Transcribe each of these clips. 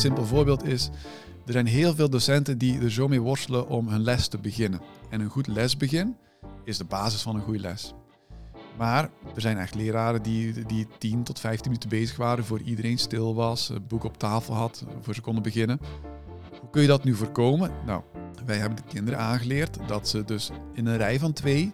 simpel voorbeeld is, er zijn heel veel docenten die er zo mee worstelen om hun les te beginnen. En een goed lesbegin is de basis van een goede les. Maar er zijn echt leraren die, die 10 tot 15 minuten bezig waren voor iedereen stil was, boek op tafel had, voor ze konden beginnen. Hoe kun je dat nu voorkomen? Nou, wij hebben de kinderen aangeleerd dat ze dus in een rij van twee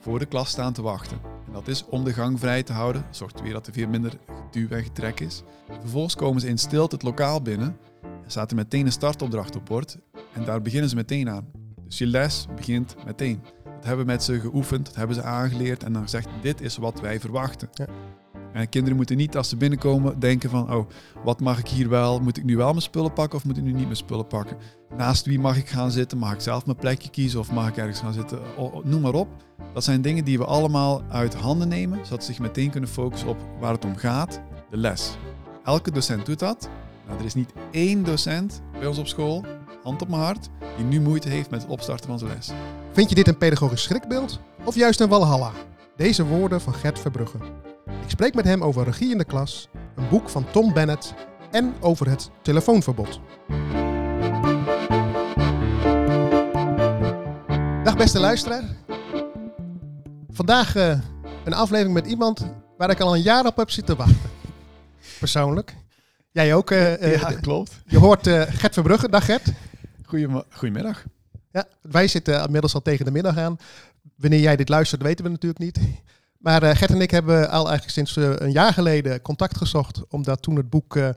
voor de klas staan te wachten. En dat is om de gang vrij te houden, zorgt weer dat er veel minder geduw en getrek is. Vervolgens komen ze in stilte het lokaal binnen en staat er meteen een startopdracht op bord en daar beginnen ze meteen aan. Dus je les begint meteen. Dat hebben we met ze geoefend, dat hebben ze aangeleerd en dan gezegd, dit is wat wij verwachten. Ja. En kinderen moeten niet als ze binnenkomen denken van, oh, wat mag ik hier wel? Moet ik nu wel mijn spullen pakken of moet ik nu niet mijn spullen pakken? Naast wie mag ik gaan zitten? Mag ik zelf mijn plekje kiezen of mag ik ergens gaan zitten? Noem maar op. Dat zijn dingen die we allemaal uit handen nemen, zodat ze zich meteen kunnen focussen op waar het om gaat, de les. Elke docent doet dat. Nou, er is niet één docent bij ons op school, hand op mijn hart, die nu moeite heeft met het opstarten van zijn les. Vind je dit een pedagogisch schrikbeeld of juist een walhalla? Deze woorden van Gert Verbrugge. Ik spreek met hem over regie in de klas, een boek van Tom Bennett en over het telefoonverbod. Dag beste luisteraar. Vandaag eh, een aflevering met iemand waar ik al een jaar op heb zitten wachten. Persoonlijk. Jij ook. eh, eh, klopt. Je hoort Gert Verbrugge. Dag Gert. Goedem- Goedemiddag. Ja, wij zitten inmiddels al tegen de middag aan. Wanneer jij dit luistert, weten we natuurlijk niet. Maar eh, Gert en ik hebben al eigenlijk sinds eh, een jaar geleden contact gezocht, omdat toen het boek eh,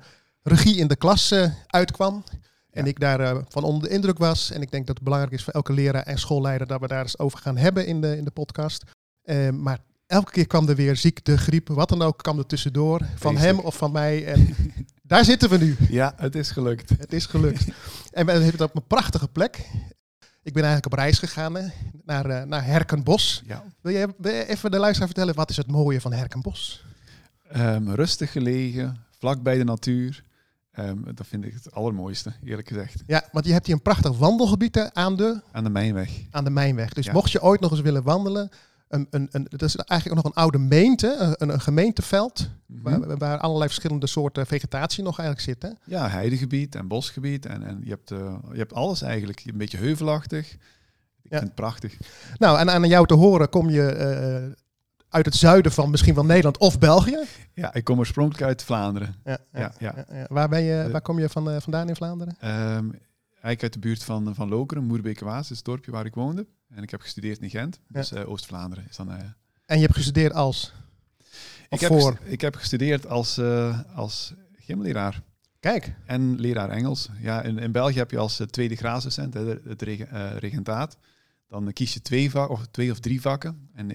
Regie in de Klas uitkwam. En Ja. ik daarvan van onder de indruk was. En ik denk dat het belangrijk is voor elke leraar en schoolleider dat we daar eens over gaan hebben in de, in de podcast. Maar elke keer kwam er weer ziekte, griep, wat dan ook, kwam er tussendoor. Van hem of van mij. En daar zitten we nu. Ja, het is gelukt. Het is gelukt. en we hebben het op een prachtige plek. Ik ben eigenlijk op reis gegaan hè, naar, eh, naar Herkenbos. Ja. Wil je even de luisteraar vertellen, wat is het mooie van Herkenbos? Ehm, rustig gelegen, vlak bij de natuur. Ehm, dat vind ik het allermooiste, eerlijk gezegd. Ja, want je hebt hier een prachtig wandelgebied aan de, Aan de Mijnweg. aan de Mijnweg. Dus Ja. mocht je ooit nog eens willen wandelen, een, een, een, dat is eigenlijk ook nog een oude meente, een, een gemeenteveld, Mhm. waar, waar allerlei verschillende soorten vegetatie nog eigenlijk zit. Hè? Ja, heidegebied en bosgebied. En, en je, hebt, eh, je hebt alles eigenlijk. Een beetje heuvelachtig. Ik Ja. vind het prachtig. Nou, en aan jou te horen kom je eh, uit het zuiden van misschien wel Nederland of België. Ja, ik kom oorspronkelijk uit Vlaanderen. Ja, Ja, ja. ja. Waar, ben je, Eh, waar kom je van, vandaan in Vlaanderen? Ehm, eigenlijk uit de buurt van, van Lokeren, Moerbeek-Waas, is het dorpje waar ik woonde. En ik heb gestudeerd in Gent, dus eh, Oost-Vlaanderen is dan... eh, En je hebt gestudeerd als? ik, heb voor? ik heb gestudeerd als, eh, als gymleraar Kijk, en leraar Engels. Ja, in, in België heb je als tweede de- het reg- regentaat. Dan kies je twee, va- of twee of drie vakken. En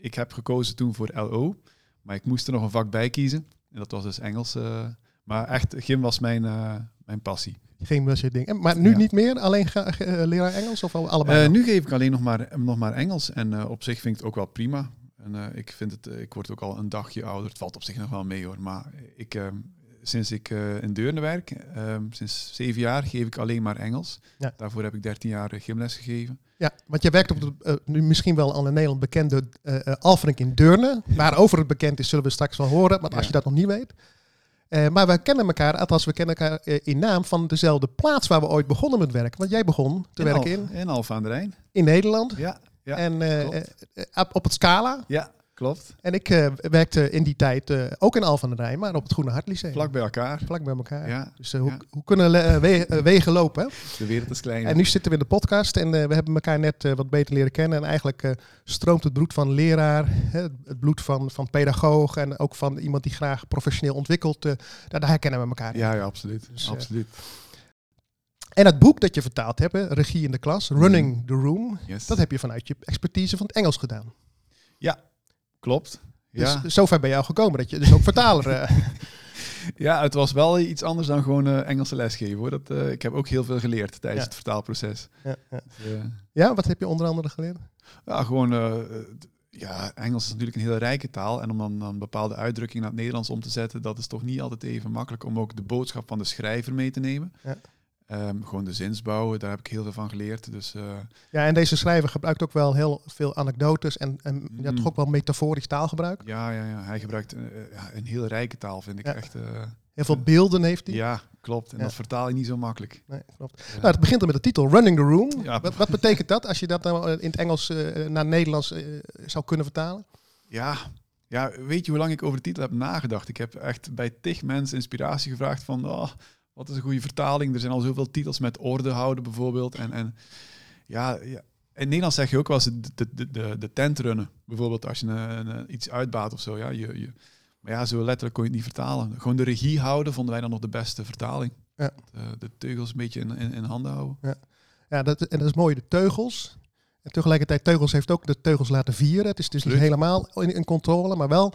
ik heb gekozen toen voor LO, maar ik moest er nog een vak bij kiezen. En dat was dus Engels. maar echt, gym was mijn, mijn passie. geen je ding. Maar nu Ja. niet meer? Alleen ga- eh, leraar Engels of al- allebei? Eh, nu geef ik alleen nog maar, nog maar Engels. En eh, op zich vind ik het ook wel prima. En ik, vind het, ik word ook al een dagje ouder. Het valt op zich nog wel mee hoor. Maar ik, ehm, sinds ik in Deurne werk, ehm, sinds zeven jaar, geef ik alleen maar Engels. Ja. Daarvoor heb ik dertien jaar gymles gegeven. Ja, want je werkt op de nu misschien wel al in Nederland bekende Alfrink in Deurne. Waarover het bekend is, zullen we straks wel horen. Maar als Ja. je dat nog niet weet. Eh, maar we kennen elkaar, althans we kennen elkaar eh, in naam van dezelfde plaats waar we ooit begonnen met werken. Want jij begon te werken in, in Alphen aan de Rijn. in Nederland. Ja, ja, en eh, op het Scala. ja klopt. En ik eh, werkte in die tijd eh, ook in Alphen aan de Rijn, maar op het Groene Hart Lyceum. Vlak bij elkaar. Vlak bij elkaar. Ja, Dus eh, hoe, ja. hoe kunnen we- wegen lopen? Hè? de wereld is klein. En nu zitten we in de podcast en we hebben elkaar net wat beter leren kennen. En eigenlijk stroomt het bloed van leraar, hè, het bloed van, van pedagoog en ook van iemand die graag professioneel ontwikkelt. daar, daar herkennen we elkaar. Ja, ja, absoluut. Dus, absoluut. En het boek dat je vertaald hebt, hè, Regie in de Klas, Running the Room, Yes. dat heb je vanuit je expertise van het Engels gedaan. Klopt. Ja. Dus zover ben je al gekomen, dat je dus ook vertaler... eh, Ja, het was wel iets anders dan gewoon eh, Engelse lesgeven hoor. Dat, eh, ik heb ook heel veel geleerd tijdens Ja. het vertaalproces. ja, ja. Dus, ja, wat heb je onder andere geleerd? ja, gewoon, ja, Engels is natuurlijk een hele rijke taal. En om dan, dan bepaalde uitdrukkingen naar het Nederlands om te zetten, dat is toch niet altijd even makkelijk om ook de boodschap van de schrijver mee te nemen. Ehm, gewoon de zinsbouw, daar heb ik heel veel van geleerd. Dus eh, Ja, en deze schrijver gebruikt ook wel heel veel anekdotes en, en ja, Mm. toch ook wel metaforisch taalgebruik. ja, ja, ja, hij gebruikt eh, ja, een hele rijke taal, vind ik Ja. echt. eh, Heel veel beelden heeft hij. ja, klopt. En Ja. dat vertaal je niet zo makkelijk. Nee, klopt. Nou, het begint er met de titel Running the Room. Ja. Wat, wat betekent dat als je dat nou eh, in het Engels eh, naar Nederlands eh, zou kunnen vertalen? Ja, ja, weet je hoe lang ik over de titel heb nagedacht? Ik heb echt bij tig mensen inspiratie gevraagd van, oh, wat is een goede vertaling? Er zijn al zoveel titels met orde houden bijvoorbeeld. En, en ja, ja, in Nederlands zeg je ook wel eens de, de, de, de, tent runnen. Bijvoorbeeld als je een, een- iets uitbaat of zo. Ja, je, je, maar ja, zo letterlijk kon je het niet vertalen. Gewoon de regie houden vonden wij dan nog de beste vertaling. Ja. De, de teugels een beetje in, in, in handen houden. Ja, dat, en dat is mooi, de teugels. En tegelijkertijd, teugels heeft ook de teugels laten vieren. Het is dus niet helemaal in, in controle, maar wel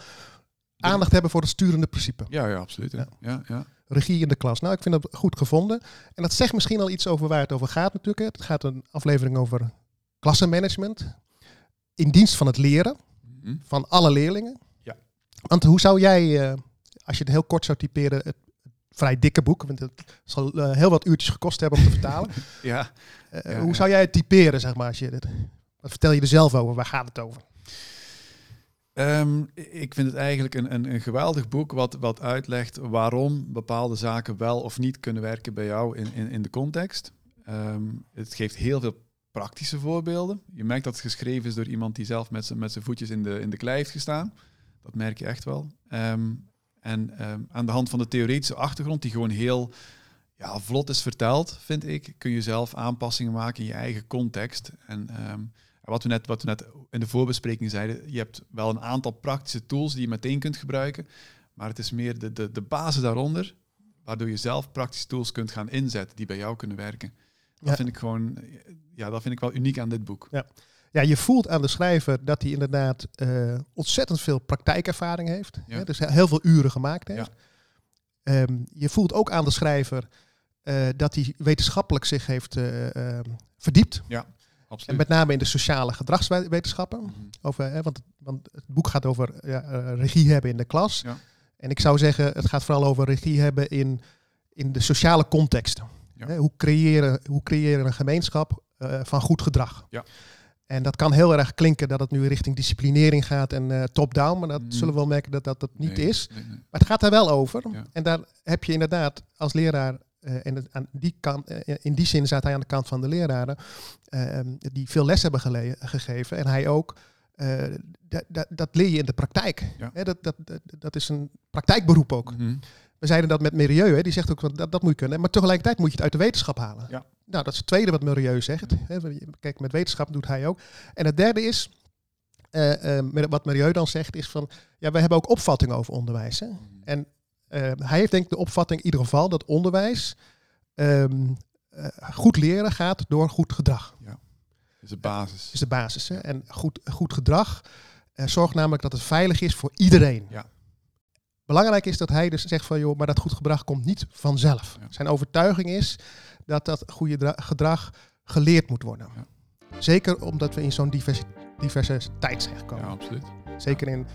aandacht hebben voor het sturende principe. Ja, ja, absoluut. Ja. Ja, ja. Regie in de klas. Nou, ik vind dat goed gevonden. En dat zegt misschien al iets over waar het over gaat natuurlijk. Het gaat een aflevering over klassenmanagement. In dienst van het leren Mhm. van alle leerlingen. Ja. Want hoe zou jij, eh, als je het heel kort zou typeren, het vrij dikke boek, want het zal eh, heel wat uurtjes gekost hebben om te vertalen. ja. Eh, Ja, hoe zou jij het typeren, zeg maar? Als je dit, wat vertel je er zelf over? Waar gaat het over? Ehm, ik vind het eigenlijk een, een, een geweldig boek wat, wat uitlegt waarom bepaalde zaken wel of niet kunnen werken bij jou in, in, in de context. Ehm, het geeft heel veel praktische voorbeelden. Je merkt dat het geschreven is door iemand die zelf met zijn met zijn voetjes in de, in de klei heeft gestaan. Dat merk je echt wel. Ehm, en aan de hand van de theoretische achtergrond, die gewoon heel ja, vlot is verteld, vind ik, kun je zelf aanpassingen maken in je eigen context. En wat we, net, wat we net in de voorbespreking zeiden, je hebt wel een aantal praktische tools die je meteen kunt gebruiken, maar het is meer de, de, de basis daaronder, waardoor je zelf praktische tools kunt gaan inzetten die bij jou kunnen werken. Dat Ja. vind ik gewoon, ja, dat vind ik wel uniek aan dit boek. Ja, je voelt aan de schrijver dat hij inderdaad eh, ontzettend veel praktijkervaring heeft. Ja. Hè, dus heel veel uren gemaakt heeft. Ja. Ehm, je voelt ook aan de schrijver eh, dat hij wetenschappelijk zich heeft eh, ehm, verdiept. En Absoluut. met name in de sociale gedragswetenschappen. Mhm. Over, hè, want, het, want het boek gaat over ja, eh, regie hebben in de klas. Ja. En ik zou zeggen, het gaat vooral over regie hebben in, in de sociale context. Ja. Hè, hoe, creëren, hoe creëren een gemeenschap eh, van goed gedrag? Ja. En dat kan heel erg klinken dat het nu richting disciplinering gaat en eh, top-down. Maar dat Mm. zullen we wel merken dat dat, dat niet Nee, is. nee, nee. Maar het gaat daar wel over. Ja. En daar heb je inderdaad als leraar, en het- aan die kant, eh, in die zin staat hij aan de kant van de leraren, eh, die veel les hebben gele- gegeven. En hij ook. eh, dat- dat- dat leer je in de praktijk. Ja. Dat, dat, dat, is een praktijkberoep ook. Mhm. We zeiden dat met Milieu, hè, die zegt ook dat, dat moet je kunnen. Maar tegelijkertijd moet je het uit de wetenschap halen. Ja. Nou, dat is het tweede wat Milieu zegt. Hè. Kijk, met wetenschap doet hij ook. En het derde is, eh, eh, wat Milieu dan zegt, is van, ja, we hebben ook opvattingen over onderwijs. Hè. En eh, hij heeft denk ik de opvatting in ieder geval dat onderwijs ehm, eh, goed leren gaat door goed gedrag. Dat is de basis. Is de basis. Hè? En goed, goed gedrag eh, zorgt namelijk dat het veilig is voor iedereen. Ja. Belangrijk is dat hij dus zegt van joh, maar dat goed gedrag komt niet vanzelf. Ja. Zijn overtuiging is dat dat goede dra- gedrag geleerd moet worden. Ja. Zeker omdat we in zo'n diverse, diverse tijd zijn Ja, gekomen. absoluut. Zeker in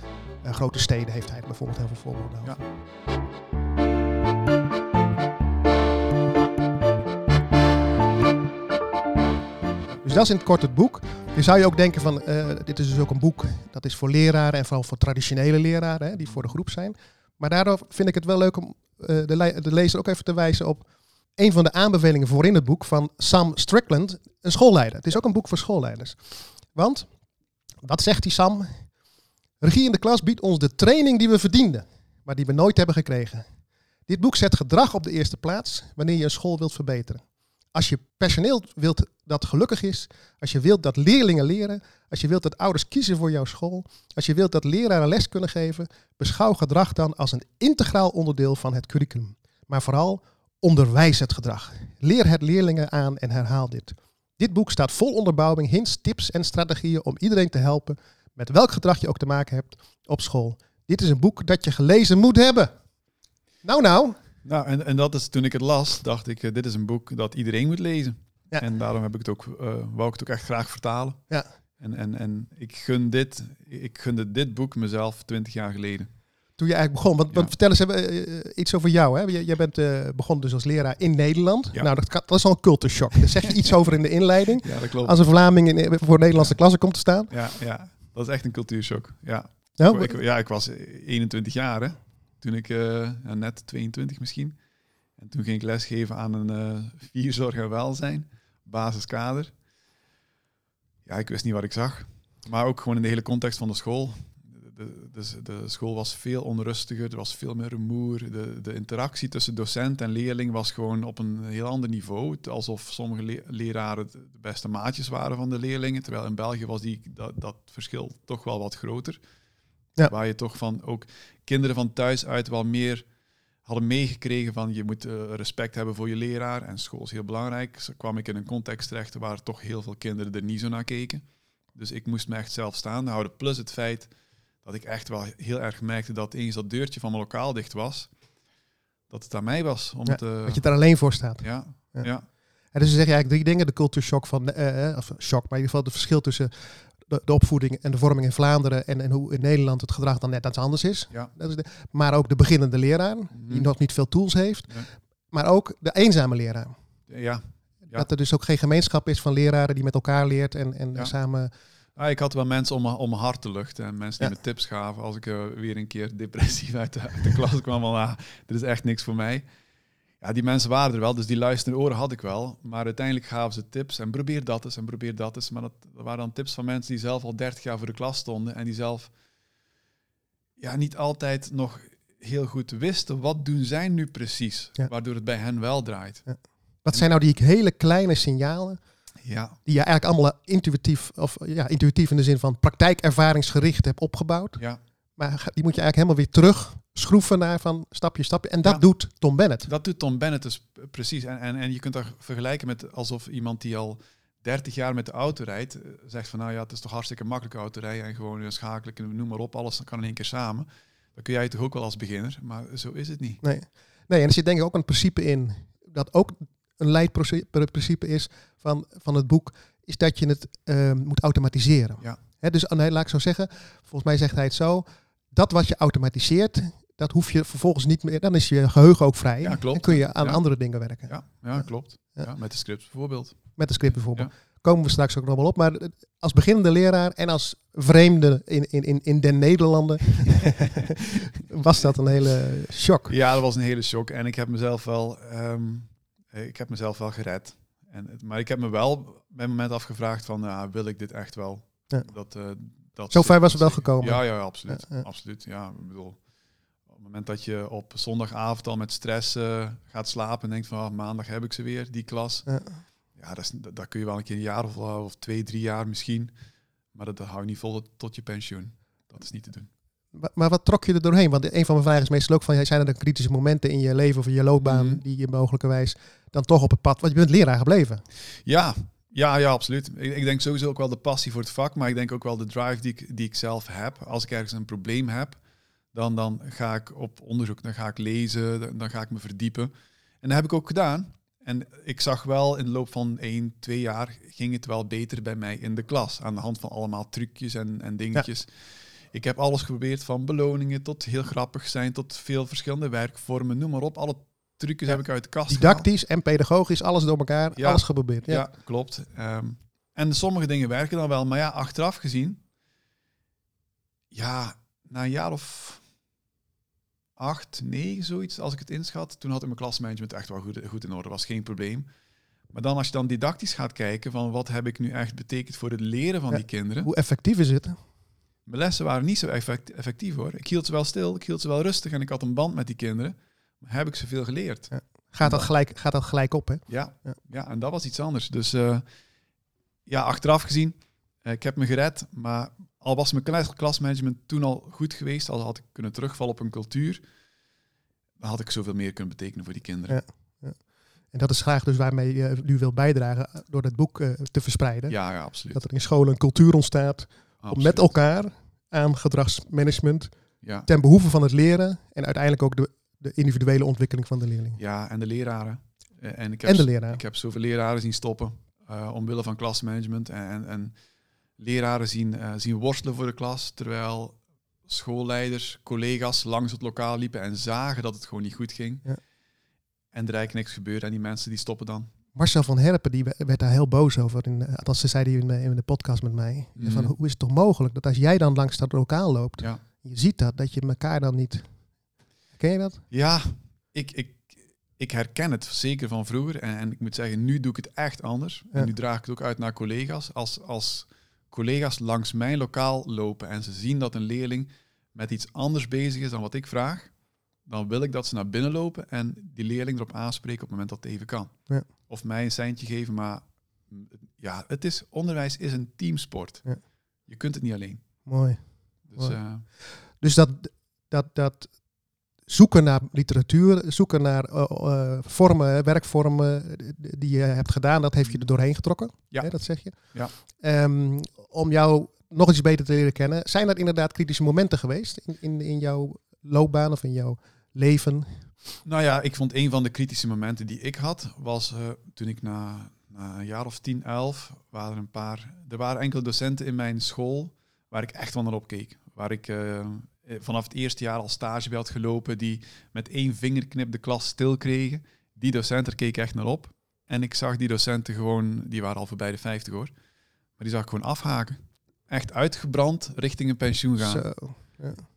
grote steden heeft hij bijvoorbeeld heel veel voorbeelden over. Ja. Dus dat is in het kort het boek. Je zou je ook denken van, eh, dit is dus ook een boek dat is voor leraren en vooral voor traditionele leraren, hè, die voor de groep zijn. Maar daardoor vind ik het wel leuk om eh, de, le- de lezer ook even te wijzen op een van de aanbevelingen voorin het boek van Sam Strickland, een schoolleider. Het is ook een boek voor schoolleiders. Want, wat zegt die Sam? Regie in de klas biedt ons de training die we verdienden, maar die we nooit hebben gekregen. Dit boek zet gedrag op de eerste plaats wanneer je een school wilt verbeteren. Als je personeel wilt dat gelukkig is, als je wilt dat leerlingen leren, als je wilt dat ouders kiezen voor jouw school, als je wilt dat leraren les kunnen geven, beschouw gedrag dan als een integraal onderdeel van het curriculum. Maar vooral onderwijs het gedrag. Leer het leerlingen aan en herhaal dit. Dit boek staat vol onderbouwing, hints, tips en strategieën om iedereen te helpen met welk gedrag je ook te maken hebt op school. Dit is een boek dat je gelezen moet hebben. Nou nou, Nou, en, en dat is toen ik het las, dacht ik, eh, dit is een boek dat iedereen moet lezen. Ja. En daarom heb ik het ook, eh, wou ik het ook echt graag vertalen. Ja. En, en, en ik gun dit, ik gunde dit boek mezelf twintig jaar geleden. toen je eigenlijk begon. Want, Ja. want vertel eens even, eh, iets over jou. Hè? Jij, jij bent begonnen dus als leraar in Nederland. Ja. Nou, dat, dat is al een culture shock. Daar zeg je iets over in de inleiding. Ja, dat klopt. Als een Vlaming in, voor Nederlandse klassen komt te staan. Ja, ja, dat is echt een cultuurshock. Ja. Nou, Ik, ja, ik was 21 jaar hè, toen ik, eh, ja, net 22 misschien. En toen ging ik lesgeven aan een uh, vierzorg en welzijn, basiskader. Ja, ik wist niet wat ik zag. Maar ook gewoon in de hele context van de school. De, de, de school was veel onrustiger, er was veel meer rumoer. De, de interactie tussen docent en leerling was gewoon op een heel ander niveau. Alsof sommige leraren de beste maatjes waren van de leerlingen. Terwijl in België was die, dat, dat verschil toch wel wat groter. Ja. Waar je toch van ook kinderen van thuis uit wel meer hadden meegekregen van je moet uh, respect hebben voor je leraar en school is heel belangrijk. Zo kwam ik in een context terecht waar toch heel veel kinderen er niet zo naar keken. Dus ik moest me echt zelf staan houden. Plus het feit dat ik echt wel heel erg merkte dat eens dat deurtje van mijn lokaal dicht was, dat het aan mij was. Om ja, te, dat je daar alleen voor staat. Ja, ja. ja. En dus zeg je eigenlijk drie dingen. De cultuurshock van, uh, of shock, maar in ieder geval het verschil tussen de, opvoeding en de vorming in Vlaanderen en, en hoe in Nederland het gedrag dan net iets anders is. Ja. Dat is de, maar ook de beginnende leraar, die mhm. nog niet veel tools heeft. Maar ook de eenzame leraar. Ja. ja. Dat er dus ook geen gemeenschap is van leraren die met elkaar leert en, en samen... Ah, ik had wel mensen om, om mijn hart te luchten en mensen die me tips gaven als ik uh, weer een keer depressief uit de, uit de klas kwam. Van, ah, dit is echt niks voor mij. Ja, die mensen waren er wel, dus die luisterende oren had ik wel. Maar uiteindelijk gaven ze tips en probeer dat eens en probeer dat eens. Maar dat, waren dan tips van mensen die zelf al 30 jaar voor de klas stonden en die zelf ja, niet altijd nog heel goed wisten wat doen zij nu precies, waardoor het bij hen wel draait. Ja. Wat zijn nou die hele kleine signalen ja. die je eigenlijk allemaal intuïtief, of ja, intuïtief in de zin van praktijkervaringsgericht hebt opgebouwd? Ja. Maar die moet je eigenlijk helemaal weer terug schroeven naar van stapje, stapje. En dat doet Tom Bennett. Dat doet Tom Bennett dus precies. En, en, en je kunt dat vergelijken met alsof iemand die al 30 jaar met de auto rijdt, eh, zegt van nou ja, het is toch hartstikke makkelijk rijden en gewoon schakelen, noem maar op, alles kan in één keer samen. Dan kun jij toch ook wel als beginner, maar zo is het niet. Nee, nee en er zit denk ik ook een principe in, dat ook een leidprincipe is van, van het boek, is dat je het uh, moet automatiseren. Ja. dus nee, laat ik zo zeggen, volgens mij zegt hij het zo, dat wat je automatiseert, dat hoef je vervolgens niet meer. Dan is je geheugen ook vrij. Ja, klopt. En kun je aan andere dingen werken. Ja, ja klopt. Ja. met de script bijvoorbeeld. Met de script bijvoorbeeld. Komen we straks ook nog wel op. Maar als beginnende leraar en als vreemde in, in, in, in den Nederlanden was dat een hele shock. Ja, dat was een hele shock. En ik heb mezelf wel, um, ik heb mezelf wel gered. En, maar ik heb me wel bij het moment afgevraagd van, wil ik dit echt wel? Dat, uh, dat Zo ver was het wel gekomen. Ja, ja, absoluut. Ja, absoluut. Ja, ik bedoel, op het moment dat je op zondagavond al met stress uh, gaat slapen en denkt van oh, maandag heb ik ze weer, die klas. Ja, ja dat, is, dat, kun je wel een keer een jaar of, of twee, drie jaar misschien. Maar dat, dat hou je niet vol tot je pensioen. Dat is niet te doen. Maar, wat trok je er doorheen? Want een van mijn vragen is meestal ook van, zijn er dan kritische momenten in je leven of in je loopbaan mm. die je mogelijkerwijs dan toch op het pad, want je bent leraar gebleven. Ja, ja, ja, absoluut. Ik, ik, denk sowieso ook wel de passie voor het vak, maar ik denk ook wel de drive die ik, die ik zelf heb. Als ik ergens een probleem heb, dan, dan ga ik op onderzoek, dan ga ik lezen, dan, dan, ga ik me verdiepen. En dat heb ik ook gedaan. En ik zag wel in de loop van één, twee jaar ging het wel beter bij mij in de klas. Aan de hand van allemaal trucjes en, en dingetjes. Ik heb alles geprobeerd, van beloningen tot heel grappig zijn, tot veel verschillende werkvormen, noem maar op. Alle trucjes heb ik uit de kast Didactisch en pedagogisch, alles door elkaar, ja. alles geprobeerd. Ja, klopt. Ehm, en sommige dingen werken dan wel, maar ja, achteraf gezien, ja, na een jaar of acht, negen, zoiets, als ik het inschat, toen had ik mijn klasmanagement echt wel goed, goed in orde, was geen probleem. Maar dan als je dan didactisch gaat kijken van wat heb ik nu echt betekend voor het leren van die kinderen. Hoe effectief is het? Mijn lessen waren niet zo effectief hoor. Ik hield ze wel stil, ik hield ze wel rustig en ik had een band met die kinderen heb ik zoveel geleerd. Ja. Gaat, dat gelijk, gaat dat gelijk op, hè? Ja, ja. ja en dat was iets anders. Dus uh, ja, achteraf gezien, uh, ik heb me gered, maar al was mijn klasmanagement toen al goed geweest, al had ik kunnen terugvallen op een cultuur, dan had ik zoveel meer kunnen betekenen voor die kinderen. Ja. En dat is graag dus waarmee je nu wil bijdragen eh, door het boek uh, te verspreiden. Ja, ja, absoluut. Dat er in scholen een cultuur ontstaat om met elkaar aan gedragsmanagement ja. ten behoeve van het leren en uiteindelijk ook de de individuele ontwikkeling van de leerling. Ja, en de leraren. Eh, en, ik heb, en de. Ik heb zoveel leraren zien stoppen uh, omwille van klasmanagement. En, en, en leraren zien, uh, zien worstelen voor de klas, terwijl schoolleiders, collega's langs het lokaal liepen en zagen dat het gewoon niet goed ging. Ja. En er eigenlijk niks gebeurde en die mensen die stoppen dan. Marcel van Herpen die werd daar heel boos over. In, althans, ze zei die in, in de podcast met mij. Mm. Van, hoe is het toch mogelijk dat als jij dan langs dat lokaal loopt, je ziet dat, dat je elkaar dan niet Ken je dat? Ja, ik, ik, ik herken het zeker van vroeger. En, en ik moet zeggen, nu doe ik het echt anders. Ja. En nu draag ik het ook uit naar collega's. Als, als collega's langs mijn lokaal lopen en ze zien dat een leerling met iets anders bezig is dan wat ik vraag, dan wil ik dat ze naar binnen lopen en die leerling erop aanspreken op het moment dat het even kan. Ja. Of mij een seintje geven, maar ja, het is, onderwijs is een teamsport. Ja. Je kunt het niet alleen. Mooi. Dus, Mooi. eh, Dus dat, dat, dat zoeken naar literatuur, zoeken naar eh, vormen, werkvormen die je hebt gedaan, dat heeft je er doorheen getrokken. Ja. Hè, dat zeg je. Ja. Ehm, om jou nog iets beter te leren kennen. Zijn er inderdaad kritische momenten geweest in, in, in jouw loopbaan of in jouw leven? Nou ja, ik vond een van de kritische momenten die ik had, was eh, toen ik na, na een jaar of 10, 11, waren er een paar, er waren enkele docenten in mijn school waar ik echt wel naar opkeek. Waar ik eh, vanaf het eerste jaar al stage bij had gelopen, die met één vingerknip de klas stil kregen. Die docenten keek echt naar op. En ik zag die docenten gewoon, die waren al voorbij de 50 hoor, maar die zag ik gewoon afhaken. Echt uitgebrand richting een pensioen gaan. Zo.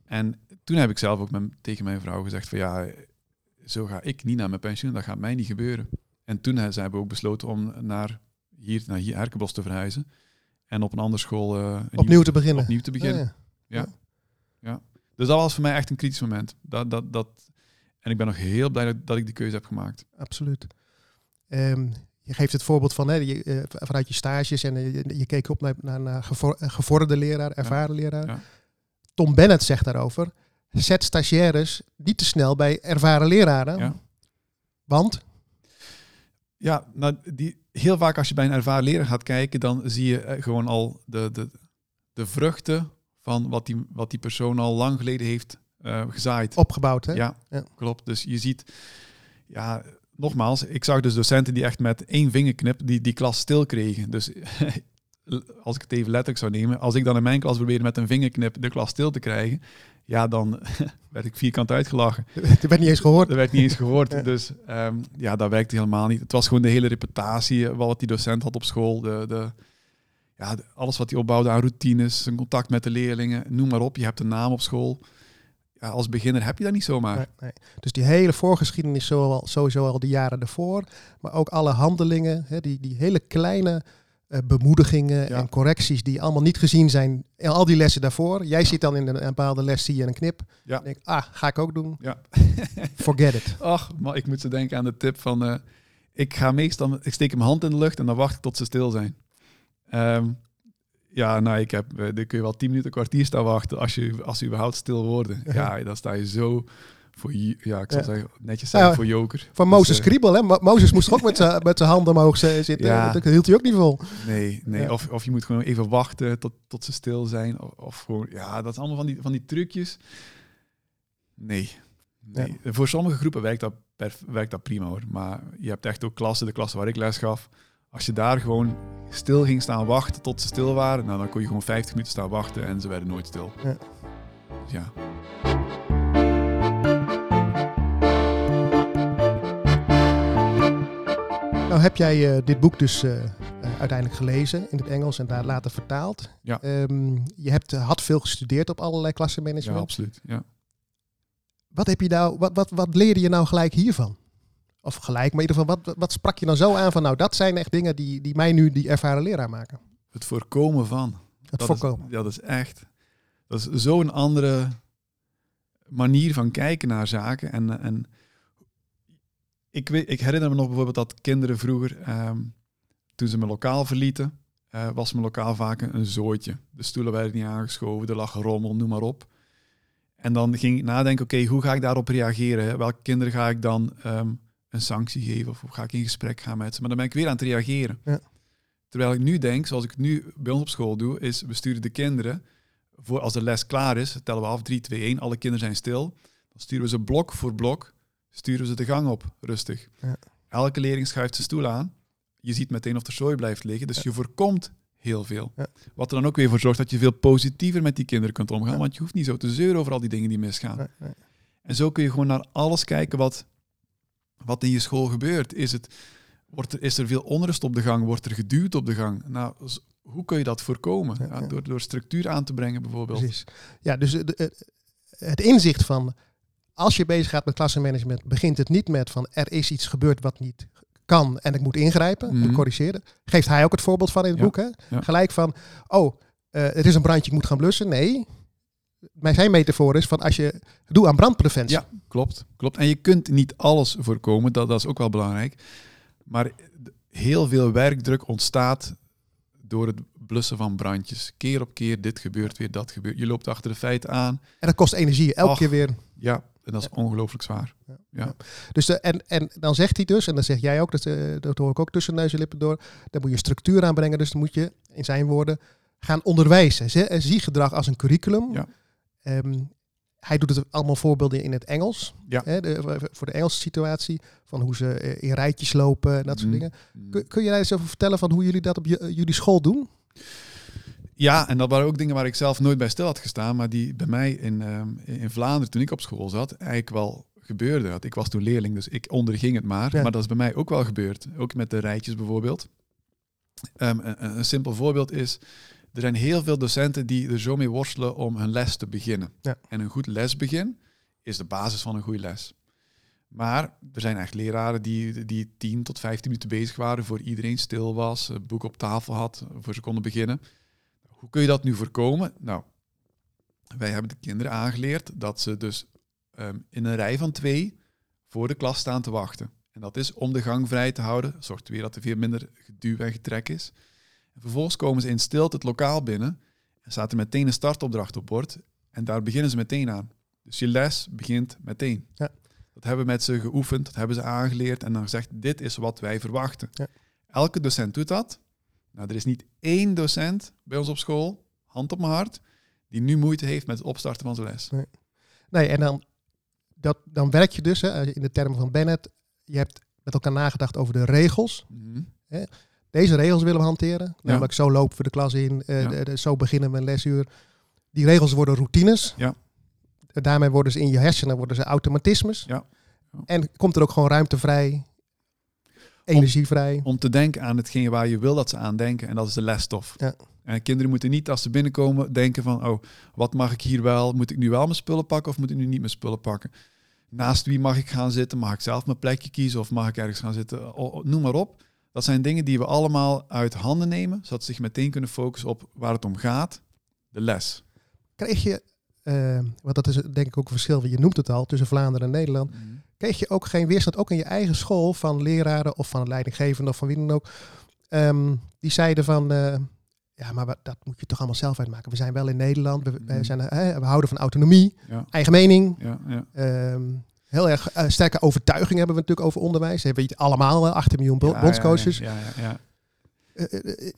En toen heb ik zelf ook met, tegen mijn vrouw gezegd van ja, zo ga ik niet naar mijn pensioen, dat gaat mij niet gebeuren. En toen hebben we ook besloten om naar hier, naar hier Herkenbos te verhuizen. En op een andere school eh, een Opnieuw te beginnen. opnieuw te beginnen. Ja, Dus dat was voor mij echt een kritisch moment. Dat, dat, dat, en ik ben nog heel blij dat, dat ik die keuze heb gemaakt. absoluut. Ehm, je geeft het voorbeeld van hè, je, eh, vanuit je stages en eh, je, je keek op naar, naar, naar gevorderde leraar, ervaren leraar. ja. Tom Bennett zegt daarover: zet stagiaires niet te snel bij ervaren leraren. Ja. Want Ja, nou, die, heel vaak als je bij een ervaren leraar gaat kijken, dan zie je eh, gewoon al de, de, de vruchten van wat die, wat die persoon al lang geleden heeft eh, gezaaid. opgebouwd, hè? Ja, Ja. klopt. Dus je ziet, ja, nogmaals, ik zag dus docenten die echt met één vingerknip die, die klas stil kregen. Dus als ik het even letterlijk zou nemen, als ik dan in mijn klas probeerde met een vingerknip de klas stil te krijgen, ja, dan werd ik vierkant uitgelachen. Er werd niet eens gehoord. Dat werd niet eens gehoord. Ja. Dus ehm, ja, dat werkte helemaal niet. Het was gewoon de hele reputatie, eh, wat die docent had op school. De, de, ja, alles wat hij opbouwde aan routines, zijn contact met de leerlingen, noem maar op. Je hebt een naam op school. Ja, als beginner heb je dat niet zomaar. Nee, nee. Dus die hele voorgeschiedenis sowieso al de jaren ervoor. Maar ook alle handelingen, hè, die, die hele kleine eh, bemoedigingen Ja. en correcties die allemaal niet gezien zijn. En al die lessen daarvoor. Jij ziet dan in een, een bepaalde les zie je een knip. Ja. En denk, ah, ga ik ook doen. Ja. Forget it. Ach, maar ik moet zo denken aan de tip van... eh, ik ga meestal... Ik steek mijn hand in de lucht en dan wacht ik tot ze stil zijn. Ehm, ja, nou, ik heb... eh, dan kun je wel tien minuten, een kwartier staan wachten als, je, als ze überhaupt stil worden. Ja, dan sta je zo voor... je- Ja, ik Ja. zeggen, netjes Ja, voor joker. Van Dus, Mozes eh, kriebel, hè? Mo- Mozes moest ook met zijn met zijn handen omhoog zi- zitten. Ja. Dat hield hij ook niet vol. Nee, nee. Of, of je moet gewoon even wachten tot, tot ze stil zijn. Of, of gewoon, ja, dat is allemaal van die, van die trucjes. Nee. nee. Voor sommige groepen werkt dat, perf- werkt dat prima hoor. Maar je hebt echt ook klassen, de klassen waar ik les gaf. Als je daar gewoon stil ging staan wachten tot ze stil waren, nou, dan kon je gewoon 50 minuten staan wachten en ze werden nooit stil. Ja. Dus Nou heb jij eh, dit boek dus eh, eh, uiteindelijk gelezen in het Engels en daar later vertaald. Ja. Ehm, je hebt, had veel gestudeerd op allerlei ja, klassenmanagement. absoluut. Ja. Wat, heb je nou, wat, wat, wat leerde je nou gelijk hiervan? Of gelijk, maar in ieder geval, wat, wat- sprak je dan zo aan van, nou, dat zijn echt dingen die, die mij nu die ervaren leraar maken. Het voorkomen van. Het dat voorkomen. Is, dat is echt. Dat is zo'n andere manier van kijken naar zaken. En, en ik, weet, ik herinner me nog bijvoorbeeld dat kinderen vroeger, ehm, toen ze mijn lokaal verlieten, eh, was mijn lokaal vaak een, een zooitje. De stoelen werden niet aangeschoven, er lag rommel, noem maar op. En dan ging ik nadenken, oké, hoe ga ik daarop reageren? hè? Welke kinderen ga ik dan ehm, een sanctie geven? Of ga ik in gesprek gaan met ze? Maar dan ben ik weer aan het reageren. Ja. Terwijl ik nu denk, zoals ik het nu bij ons op school doe, is we sturen de kinderen, voor als de les klaar is, tellen we af, 3, 2, 1, alle kinderen zijn stil. Dan sturen we ze blok voor blok, sturen ze de gang op, rustig. Ja. Elke leerling schuift zijn stoel aan. Je ziet meteen of er zooi blijft liggen, dus je voorkomt heel veel. Ja. Wat er dan ook weer voor zorgt dat je veel positiever met die kinderen kunt omgaan, want je hoeft niet zo te zeuren over al die dingen die misgaan. Nee, nee. En zo kun je gewoon naar alles kijken wat, wat in je school gebeurt. Is, het, wordt er, is er veel onrust op de gang? Wordt er geduwd op de gang? Nou, hoe kun je dat voorkomen? Ja, door, door structuur aan te brengen bijvoorbeeld. Precies. Ja, dus de- de- het inzicht van als je bezig gaat met klassenmanagement, begint het niet met van er is iets gebeurd wat niet kan en ik moet ingrijpen, moet Mhm. corrigeren. Geeft hij ook het voorbeeld van in het Ja, boek. Hè? ja. Gelijk van, oh, eh er is een brandje, ik moet gaan blussen. Nee, maar zijn metafoor is van als je, doe aan brandpreventie. Ja, klopt, klopt. En je kunt niet alles voorkomen, dat, dat is ook wel belangrijk. Maar heel veel werkdruk ontstaat door het blussen van brandjes. Keer op keer, dit gebeurt weer, dat gebeurt. Je loopt achter de feiten aan. En dat kost energie, elke keer weer. Ja, en dat is ongelooflijk zwaar. Ja. Ja. Dus de, en, en dan zegt hij dus, en dan zeg jij ook, dat, eh, dat hoor ik ook tussen neus en lippen door, dan moet je structuur aanbrengen. Dus dan moet je, in zijn woorden, gaan onderwijzen. Zie, eh, zie gedrag als een curriculum. Ja. Ehm, hij doet het allemaal voorbeelden in het Engels. Ja. Hè, de- voor de Engelse situatie, van hoe ze eh, in rijtjes lopen en dat soort Mhm. dingen. Kun, kun je daar eens over vertellen van hoe jullie dat op je- jullie school doen? Ja, en dat waren ook dingen waar ik zelf nooit bij stil had gestaan, maar die bij mij in, ehm, in Vlaanderen, toen ik op school zat, eigenlijk wel gebeurde. Ik was toen leerling, dus ik onderging het maar. Ja. Maar dat is bij mij ook wel gebeurd. Ook met de rijtjes bijvoorbeeld. Ehm, een simpel voorbeeld is, er zijn heel veel docenten die er zo mee worstelen om hun les te beginnen. Ja. En een goed lesbegin is de basis van een goede les. Maar er zijn echt leraren die, die 10 tot 15 minuten bezig waren voor iedereen stil was, het boek op tafel had, voor ze konden beginnen. Hoe kun je dat nu voorkomen? Nou, wij hebben de kinderen aangeleerd dat ze dus ehm, in een rij van twee voor de klas staan te wachten. En dat is om de gang vrij te houden. Zorgt weer dat er veel minder geduw en getrek is. En vervolgens komen ze in stilte het lokaal binnen en staat er meteen een startopdracht op bord. En daar beginnen ze meteen aan. Dus je les begint meteen. Ja. Dat hebben we met ze geoefend, dat hebben ze aangeleerd en dan gezegd, dit is wat wij verwachten. Ja. Elke docent doet dat. Nou, er is niet één docent bij ons op school, hand op mijn hart, die nu moeite heeft met het opstarten van zijn les. Nee, en dan, dat, dan werk je dus, hè, in de termen van Bennett, je hebt met elkaar nagedacht over de regels. Mhm. Deze regels willen we hanteren. Namelijk zo lopen we de klas in, eh, Ja. de- de- zo beginnen we een lesuur. Die regels worden routines. Ja. Daarmee worden ze in je hersenen worden ze automatismes. Ja. En komt er ook gewoon ruimte vrij, energievrij. Om te denken aan hetgeen waar je wil dat ze aan denken, en dat is de lesstof. Ja. En kinderen moeten niet als ze binnenkomen denken van, oh, wat mag ik hier wel? Moet ik nu wel mijn spullen pakken of moet ik nu niet mijn spullen pakken? Naast wie mag ik gaan zitten? Mag ik zelf mijn plekje kiezen of mag ik ergens gaan zitten? O- Noem maar op. Dat zijn dingen die we allemaal uit handen nemen, zodat ze zich meteen kunnen focussen op waar het om gaat, de les. Kreeg je, eh, want dat is denk ik ook een verschil, je noemt het al, tussen Vlaanderen en Nederland. kreeg je ook geen weerstand, ook in je eigen school, van leraren of van een leidinggevende of van wie dan ook. Ehm, die zeiden van, eh, ja, maar dat moet je toch allemaal zelf uitmaken. We zijn wel in Nederland, we, Mhm. zijn, hè, we houden van autonomie, Ja, eigen mening. ja, ja. Ehm, heel erg eh, sterke overtuiging hebben we natuurlijk over onderwijs. Hebben we allemaal, eh, 18 miljoen bondscoaches. Ja, ja, ja. Eh, eh,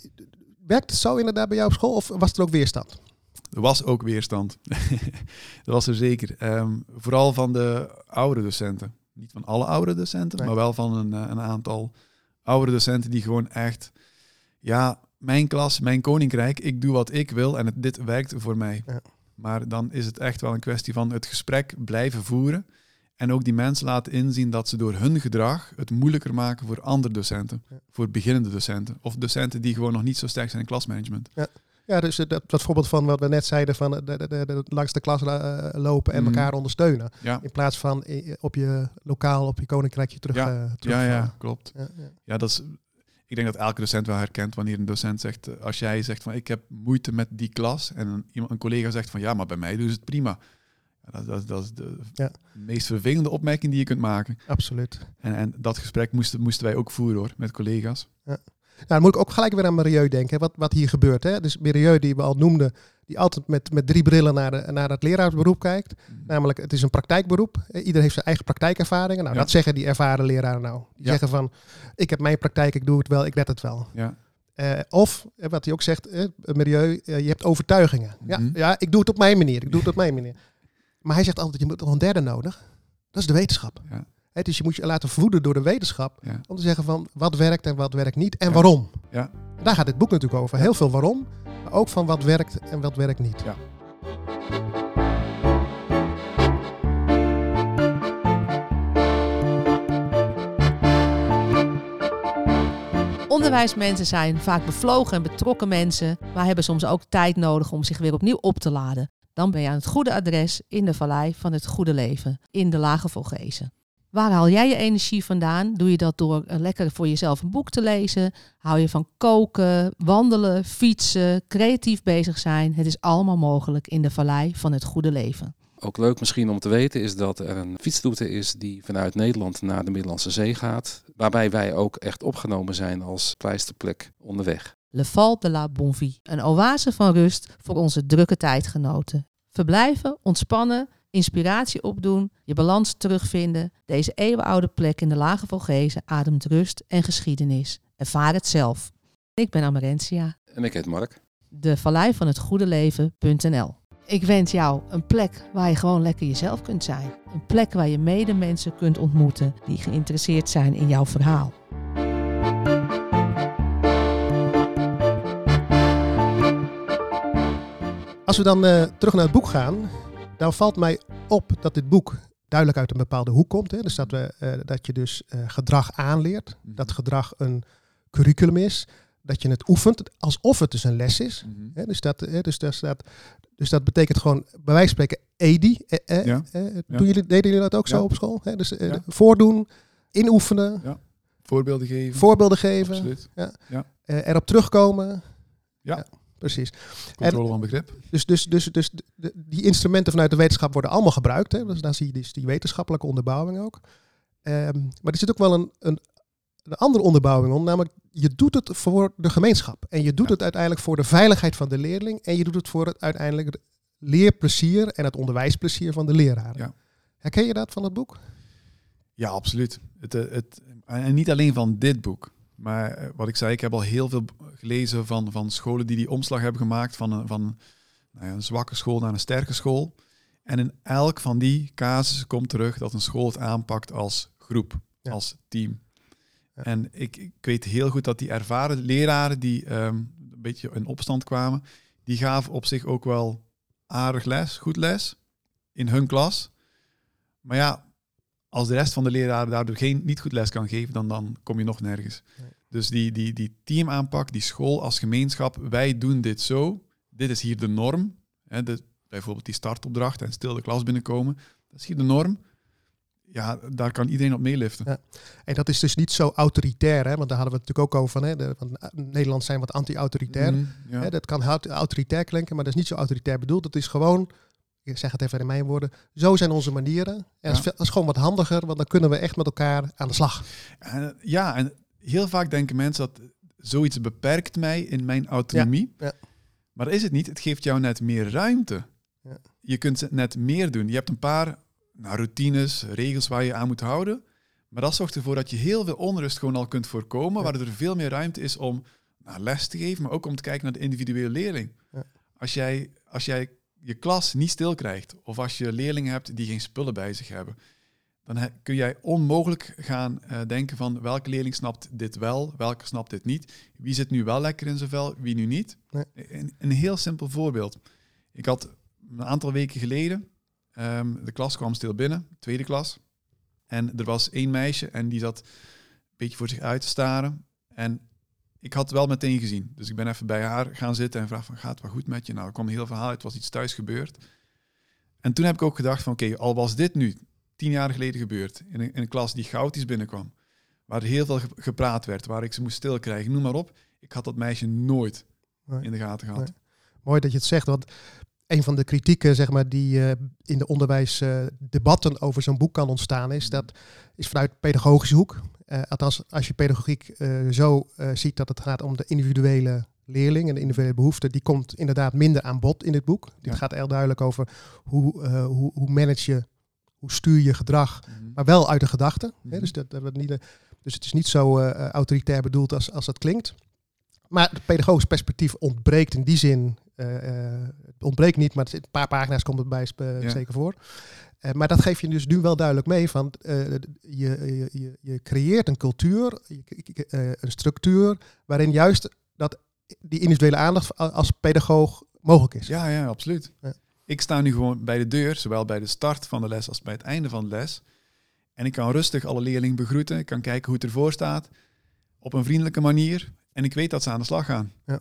werkt het zo inderdaad bij jou op school of was er ook weerstand? Er was ook weerstand. dat was er zeker. Ehm, vooral van de oude docenten. Niet van alle oude docenten, Nee. maar wel van een, een aantal oude docenten die gewoon echt, ja, mijn klas, mijn koninkrijk, ik doe wat ik wil en het, dit werkt voor mij. Ja. Maar dan is het echt wel een kwestie van het gesprek blijven voeren en ook die mensen laten inzien dat ze door hun gedrag het moeilijker maken voor andere docenten, Ja. voor beginnende docenten of docenten die gewoon nog niet zo sterk zijn in klasmanagement. Ja, dus eh, dat, dat voorbeeld van wat we net zeiden, van eh, de, de, de, de- langs de klas eh, lopen en Mhm. elkaar ondersteunen. Ja, In plaats van op je lokaal, op je koninkrijkje terug. Ja. terug ja, ja, klopt. Ja, ja. Ja, dat is. Ik denk dat elke docent wel herkent wanneer een docent zegt, als jij zegt van ik heb moeite met die klas en een, iemand, een collega zegt van ja, maar bij mij doen ze het prima. Ja, dat, dat, dat is de Ja. meest vervelende opmerking die je kunt maken. Absoluut. En, en dat gesprek moesten, moesten wij ook voeren hoor, met collega's. Nou, dan moet ik ook gelijk weer aan Milieu denken, wat, wat hier gebeurt. Hè. Dus Milieu, die we al noemden, die altijd met, met drie brillen naar, de, naar het leraarsberoep kijkt. Namelijk, het is een praktijkberoep. Ieder heeft zijn eigen praktijkervaringen. Nou, Ja. dat zeggen die ervaren leraren nou. Die Ja. zeggen van, ik heb mijn praktijk, ik doe het wel, ik red het wel. Ja, Eh, of, wat hij ook zegt, eh, Milieu, eh, je hebt overtuigingen. Mhm. ja, ja, ik doe het op mijn manier, ik doe het op mijn manier. Maar hij zegt altijd, je moet nog een derde nodig. Dat is de wetenschap. Ja. Dus je moet je laten voeden door de wetenschap. ja, Om te zeggen van wat werkt en wat werkt niet en Ja. waarom. ja. Daar gaat dit boek natuurlijk over. Heel veel waarom, maar ook van wat werkt en wat werkt niet. Ja. Onderwijsmensen zijn vaak bevlogen en betrokken mensen, maar hebben soms ook tijd nodig om zich weer opnieuw op te laden. Dan ben je aan het goede adres in de vallei van het goede leven, in de Lage Volgezen. Waar haal jij je energie vandaan? Doe je dat door eh, lekker voor jezelf een boek te lezen? Hou je van koken, wandelen, fietsen, creatief bezig zijn? Het is allemaal mogelijk in de vallei van het goede leven. Ook leuk misschien om te weten is dat er een fietsroute is die vanuit Nederland naar de Middellandse Zee gaat. Waarbij wij ook echt opgenomen zijn als pleisterplek onderweg. Le Val de la Bonvie, een oase van rust voor onze drukke tijdgenoten. Verblijven, ontspannen, inspiratie opdoen, je balans terugvinden. Deze eeuwenoude plek in de Lage Volgezen ademt rust en geschiedenis. Ervaar het zelf. Ik ben Amarentia. En ik heet Mark. De vallei van het goede leven.nl Ik wens jou een plek waar je gewoon lekker jezelf kunt zijn. Een plek waar je medemensen kunt ontmoeten die geïnteresseerd zijn in jouw verhaal. Als we dan eh, terug naar het boek gaan, dan valt mij op dat dit boek duidelijk uit een bepaalde hoek komt. Hè? Dus dat, we, eh, dat je dus eh, gedrag aanleert, Mhm. dat gedrag een curriculum is, dat je het oefent alsof het dus een les is. Mhm. Hè? Dus, dat, hè, dus, dat dus dat betekent gewoon, bij wijze van spreken, EDI. Eh, eh, Ja. eh, Ja. doen jullie, deden jullie dat ook zo Ja. op school? Hè? Dus Ja. voordoen, inoefenen, Voorbeelden geven. voorbeelden geven, Absoluut. eh, erop terugkomen. Ja. Precies. Controle van begrip. Dus, dus, dus, dus de- de- die instrumenten vanuit de wetenschap worden allemaal gebruikt. Hè? Dus dan zie je dus die wetenschappelijke onderbouwing ook. Ehm, maar er zit ook wel een, een, een andere onderbouwing om. Namelijk, je doet het voor de gemeenschap. En je doet Ja. het uiteindelijk voor de veiligheid van de leerling. En je doet het voor het uiteindelijk leerplezier en het onderwijsplezier van de leraren. Ja. Herken je dat van het boek? Ja, absoluut. Het, eh, het, en niet alleen van dit boek. Maar eh, wat ik zei, ik heb al heel veel gelezen van, van scholen die die omslag hebben gemaakt van een, van nou ja, een zwakke school naar een sterke school. En in elk van die casussen komt terug dat een school het aanpakt als groep, Ja. als team. Ja. En ik, ik weet heel goed dat die ervaren leraren die ehm, een beetje in opstand kwamen, die gaven op zich ook wel aardig les, goed les in hun klas. Maar ja, als de rest van de leraren daardoor geen, niet goed les kan geven, dan, dan kom je nog nergens. Nee. Dus die, die, die teamaanpak, die school als gemeenschap, wij doen dit zo. Dit is hier de norm. Hè, de, bijvoorbeeld die startopdracht en stil de klas binnenkomen. Dat is hier de norm. Ja, daar kan iedereen op meeliften. Ja. En dat is dus niet zo autoritair, hè? want daar hadden we het natuurlijk ook over. Van, hè? De, van, eh, Nederland zijn wat anti-autoritair. Mhm, ja. Dat kan aut- autoritair klinken, maar dat is niet zo autoritair bedoeld. Het is gewoon, ik zeg het even in mijn woorden, zo zijn onze manieren. En dat, is, dat gewoon wat handiger, want dan kunnen we echt met elkaar aan de slag. En, ja, en heel vaak denken mensen dat zoiets beperkt mij in mijn autonomie. Ja, ja. Maar dat is het niet. Het geeft jou net meer ruimte. Ja. Je kunt net meer doen. Je hebt een paar nou, routines, regels waar je aan moet houden. Maar dat zorgt ervoor dat je heel veel onrust gewoon al kunt voorkomen. Waardoor er veel meer ruimte is om nou, les te geven, maar ook om te kijken naar de individuele leerling. Ja. Als, jij, als jij je klas niet stil krijgt, of als je leerlingen hebt die geen spullen bij zich hebben, dan he- kun jij onmogelijk gaan eh, denken van welke leerling snapt dit wel, welke snapt dit niet. Wie zit nu wel lekker in zijn vel, wie nu niet. Nee. Een, een heel simpel voorbeeld. Ik had een aantal weken geleden, ehm, de klas kwam stil binnen, tweede klas. En er was één meisje en die zat een beetje voor zich uit te staren. En ik had het wel meteen gezien. Dus ik ben even bij haar gaan zitten en vraag van, gaat het wel goed met je? Nou, er kwam een heel verhaal uit, het was iets thuis gebeurd. En toen heb ik ook gedacht van, oké, al was dit nu tien jaar geleden gebeurd, in een, in een klas die chaotisch binnenkwam, waar heel veel ge- gepraat werd, waar ik ze moest stil krijgen, noem maar op. Ik had dat meisje nooit Nee. in de gaten gehad. Nee. Mooi dat je het zegt, want een van de kritieken zeg maar, die eh, in de onderwijsdebatten over zo'n boek kan ontstaan, is dat is vanuit pedagogische hoek. Eh, althans, als je pedagogiek eh, zo eh, ziet dat het gaat om de individuele leerling en de individuele behoefte, die komt inderdaad minder aan bod in dit boek. Dit Ja. gaat heel duidelijk over hoe, hoe, hoe manage je, hoe stuur je gedrag, Mhm. maar wel uit de gedachte. Mhm. Dus, dat, dat niet, dus het is niet zo autoritair bedoeld als, als dat klinkt. Maar het pedagogisch perspectief ontbreekt in die zin. het ontbreekt niet, maar het, een paar pagina's komt het bij Ja. zeker voor. Eh, maar dat geef je dus nu wel duidelijk mee. Van, eh, je, je, je, creëert een cultuur, eh, een structuur, waarin juist dat, die individuele aandacht als pedagoog mogelijk is. Ja, ja, absoluut. Ja. Ik sta nu gewoon bij de deur, zowel bij de start van de les als bij het einde van de les. En ik kan rustig alle leerlingen begroeten. Ik kan kijken hoe het ervoor staat. Op een vriendelijke manier. En ik weet dat ze aan de slag gaan. Ja.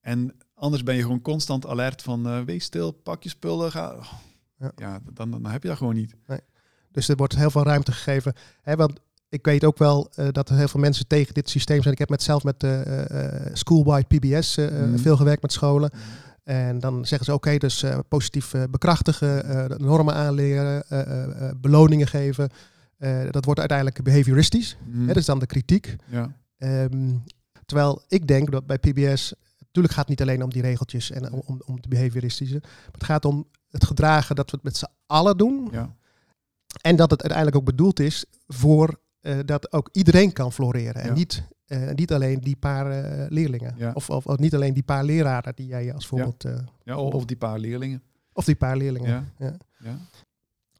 En Anders ben je gewoon constant alert van wees stil, pak je spullen, ga. Ja. Ja, dan, dan heb je dat gewoon niet. Dus er wordt heel veel ruimte gegeven. Hè, want ik weet ook wel eh, dat er heel veel mensen tegen dit systeem zijn. Ik heb met, zelf met uh, Schoolwide PBS Mhm. veel gewerkt met scholen. En dan zeggen ze, oké, dus positief bekrachtigen, de normen aanleren, beloningen geven. Dat wordt uiteindelijk behavioristisch. Mhm. Hè, dat is dan de kritiek. ja. Ehm, terwijl ik denk dat bij PBS, natuurlijk gaat het niet alleen om die regeltjes en om, om, het behavioristische. Maar het gaat om het gedragen dat we het met z'n allen doen. Ja. En dat het uiteindelijk ook bedoeld is voor eh, dat ook iedereen kan floreren. En Ja. niet, eh, niet alleen die paar eh, leerlingen. Ja. Of, of, of niet alleen die paar leraren die jij als voorbeeld... ja of, of die paar leerlingen. of die paar leerlingen. Ja.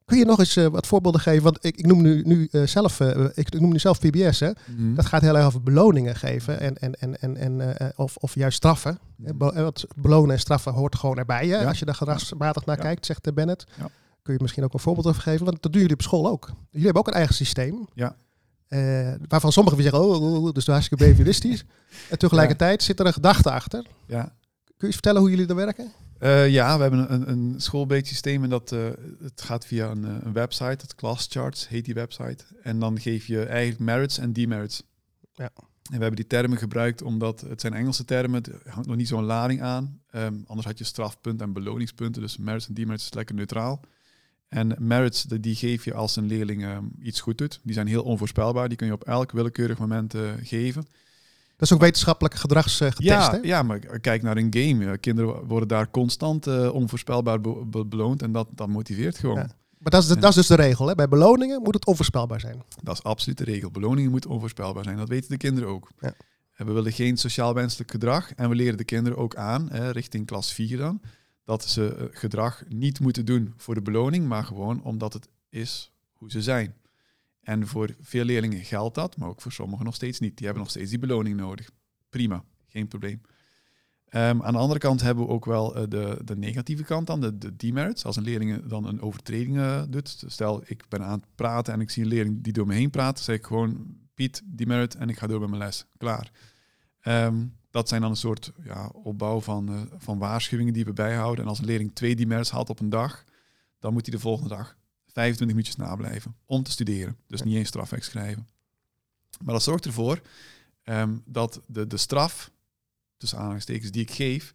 Kun je nog eens eh, wat voorbeelden geven? Want ik, ik noem nu, nu eh, zelf, eh, ik noem nu zelf PBS. Hè? Mhm. Dat gaat heel erg over beloningen geven en, en, en, en, en, of, of juist straffen. Be- eh, Want belonen en straffen hoort gewoon erbij. Hè? Ja. Als je daar gedragsmatig naar Ja. kijkt, zegt de Bennett. Ja. Kun je misschien ook een voorbeeld over geven? Want dat doen jullie op school ook. Jullie hebben ook een eigen systeem. Ja. Waarvan sommigen zeggen, oh, oh, oh, dus hartstikke behavioristisch. en tegelijkertijd zit er een gedachte achter. ja. Kun je eens vertellen hoe jullie er werken? Eh, ja, we hebben een, een schoolbreed systeem en dat eh, het gaat via een, eh, een website, het Class Charts heet die website. En dan geef je eigenlijk merits en demerits. Ja. En we hebben die termen gebruikt omdat het zijn Engelse termen, het hangt nog niet zo'n lading aan. Ehm, anders had je strafpunten en beloningspunten, dus merits en demerits is lekker neutraal. En merits, die geef je als een leerling ehm, iets goed doet. Die zijn heel onvoorspelbaar, die kun je op elk willekeurig moment geven. Dat is ook wetenschappelijk gedragsgetest, Ja, hè? ja, maar kijk naar een game. Ja, Kinderen worden daar constant eh, onvoorspelbaar be- be- beloond en dat, dat motiveert gewoon. Ja. Maar dat is, de, Ja. dat is dus de regel. Hè? Bij beloningen moet het onvoorspelbaar zijn. Dat is absoluut de regel. Beloningen moeten onvoorspelbaar zijn. Dat weten de kinderen ook. Ja. En we willen geen sociaal wenselijk gedrag. En we leren de kinderen ook aan, hè, richting klas 4 dan, dat ze eh, gedrag niet moeten doen voor de beloning, maar gewoon omdat het is hoe ze zijn. En voor veel leerlingen geldt dat, maar ook voor sommigen nog steeds niet. Die hebben nog steeds die beloning nodig. Prima, geen probleem. Ehm, aan de andere kant hebben we ook wel eh, de, de negatieve kant dan, de, de demerits. Als een leerling dan een overtreding eh, doet. Stel, ik ben aan het praten en ik zie een leerling die door me heen praat. Zeg ik gewoon, Piet, demerit en ik ga door met mijn les. Klaar. Ehm, dat zijn dan een soort ja, opbouw van, eh, van waarschuwingen die we bijhouden. En als een leerling twee demerits haalt op een dag, dan moet hij de volgende dag 25 minuutjes nablijven om te studeren. Dus niet eens strafwerk schrijven. Maar dat zorgt ervoor ehm, dat de, de straf, tussen aanhalingstekens, die ik geef,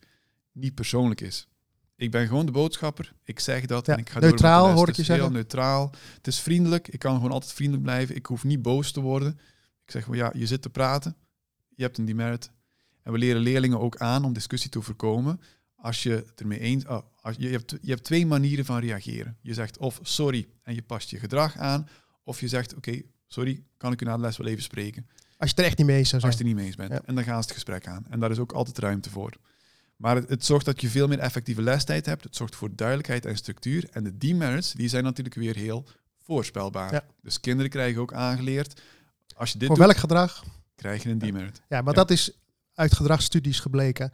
niet persoonlijk is. Ik ben gewoon de boodschapper. Ik zeg dat Ja, en ik ga neutraal, door hoor ik je is heel zeggen. neutraal. Het is vriendelijk. Ik kan gewoon altijd vriendelijk blijven. Ik hoef niet boos te worden. Ik zeg wel, ja, je zit te praten. Je hebt een demerit. En we leren leerlingen ook aan om discussie te voorkomen. Als je het ermee eens... Oh, als je, hebt, je hebt twee manieren van reageren. Je zegt of sorry en je past je gedrag aan. Of je zegt, oké, sorry, kan ik u na de les wel even spreken. Als je het er echt niet mee eens zou Als je het niet mee eens bent. Ja. En dan gaan ze het gesprek aan. En daar is ook altijd ruimte voor. Maar het, het zorgt dat je veel meer effectieve lestijd hebt. Het zorgt voor duidelijkheid en structuur. En de demerits, die zijn natuurlijk weer heel voorspelbaar. Ja. Dus kinderen krijgen ook aangeleerd, als je dit Voor doet, welk gedrag? krijg je een demerit. Ja, maar Ja. dat is uit gedragsstudies gebleken.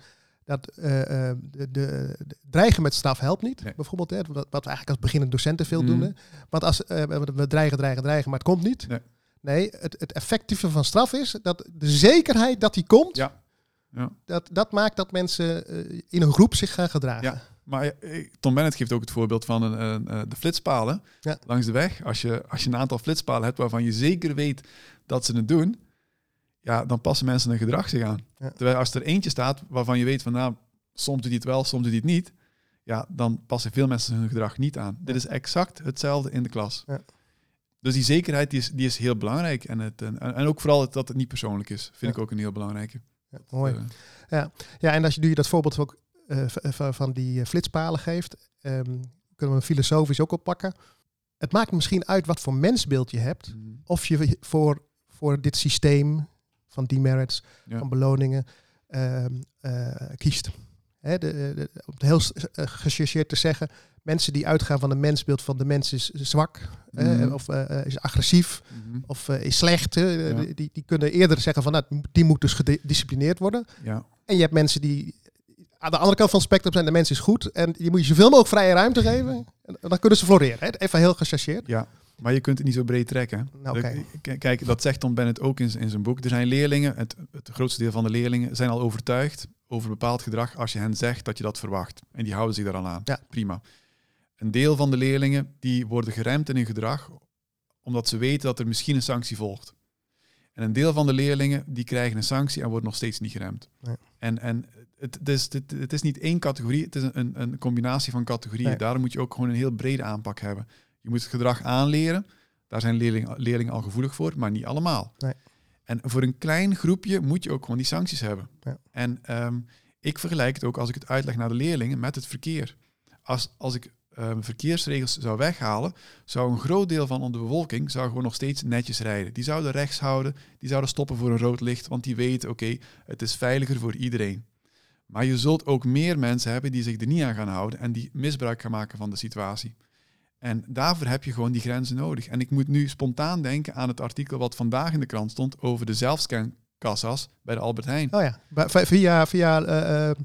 Dat eh, eh, de, de, dreigen met straf helpt niet. Nee. Bijvoorbeeld, hè, wat, wat we eigenlijk als beginnende docenten veel Mhm. doen. Want als eh, we dreigen, dreigen, dreigen, maar het komt niet. Nee. Nee, het, het effectieve van straf is dat de zekerheid dat die komt, Ja. Ja. dat, dat maakt dat mensen in een groep zich gaan gedragen. Ja. Maar Tom Bennett geeft ook het voorbeeld van een, een, de flitspalen Ja. langs de weg. Als je, als je een aantal flitspalen hebt waarvan je zeker weet dat ze het doen, ja, dan passen mensen hun gedrag zich aan. Ja. Terwijl als er eentje staat waarvan je weet van, nou, soms doet hij het wel, soms doet hij het niet, ja, dan passen veel mensen hun gedrag niet aan. Dit is exact hetzelfde in de klas. Ja. Dus die zekerheid die is, die is heel belangrijk. En, het, en, en ook vooral het, dat het niet persoonlijk is, vind Ja. ik ook een heel belangrijke. Ja, mooi. Eh, Ja, en als je nu dat voorbeeld ook eh, v- van die eh, flitspalen geeft, ehm, kunnen we hem filosofisch ook oppakken. Het maakt misschien uit wat voor mensbeeld je hebt, of je voor, voor dit systeem van demerits, Ja. van beloningen, ehm, eh, kiest. De, de, om het heel uh, gechargeerd te zeggen, mensen die uitgaan van een mensbeeld van de mens is zwak, eh, Mhm. of eh, is agressief, Mhm. of eh, is slecht. Ja. die, die kunnen eerder zeggen van nou, die moet dus gedisciplineerd worden. Ja. En je hebt mensen die aan de andere kant van het spectrum zijn, de mens is goed. En die moet je zoveel mogelijk vrije ruimte geven. En dan kunnen ze floreren. Hè? Even heel gechargeerd. Ja, maar je kunt het niet zo breed trekken. Nou, k- Kijk, dat zegt Tom Bennett ook in, in zijn boek. Er zijn leerlingen, het, het grootste deel van de leerlingen zijn al overtuigd over bepaald gedrag als je hen zegt dat je dat verwacht. En die houden zich daar al aan. Ja. Prima. Een deel van de leerlingen die worden geremd in hun gedrag omdat ze weten dat er misschien een sanctie volgt. En een deel van de leerlingen die krijgen een sanctie en worden nog steeds niet geremd. Nee. En, en het, het, is, het, het is niet één categorie, het is een, een combinatie van categorieën. Nee. Daarom moet je ook gewoon een heel brede aanpak hebben. Je moet het gedrag aanleren. Daar zijn leerlingen, leerlingen al gevoelig voor, maar niet allemaal. Nee. En voor een klein groepje moet je ook gewoon die sancties hebben. Ja. En ehm, ik vergelijk het ook als ik het uitleg naar de leerlingen met het verkeer. Als, als ik ehm, verkeersregels zou weghalen, zou een groot deel van de bevolking zou gewoon nog steeds netjes rijden. Die zouden rechts houden, die zouden stoppen voor een rood licht, want die weten, oké, het is veiliger voor iedereen. Maar je zult ook meer mensen hebben die zich er niet aan gaan houden en die misbruik gaan maken van de situatie. En daarvoor heb je gewoon die grenzen nodig. En ik moet nu spontaan denken aan het artikel wat vandaag in de krant stond over de zelfscankassas bij de Albert Heijn. Oh ja, via, via, eh, eh,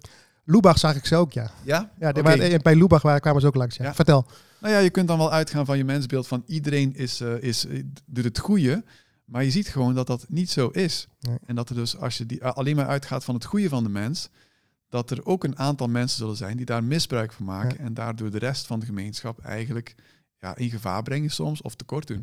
Lubach zag ik ze ook, ja. Ja? ja eh, bij Lubach kwamen ze ook langs, ja. Ja. Vertel. Nou ja, je kunt dan wel uitgaan van je mensbeeld van iedereen is, eh, is, doet het goede. Maar je ziet gewoon dat dat niet zo is. Nee. En dat er dus, als je die, alleen maar uitgaat van het goede van de mens, dat er ook een aantal mensen zullen zijn die daar misbruik van maken. En daardoor de rest van de gemeenschap eigenlijk ja, in gevaar brengen soms of tekort doen.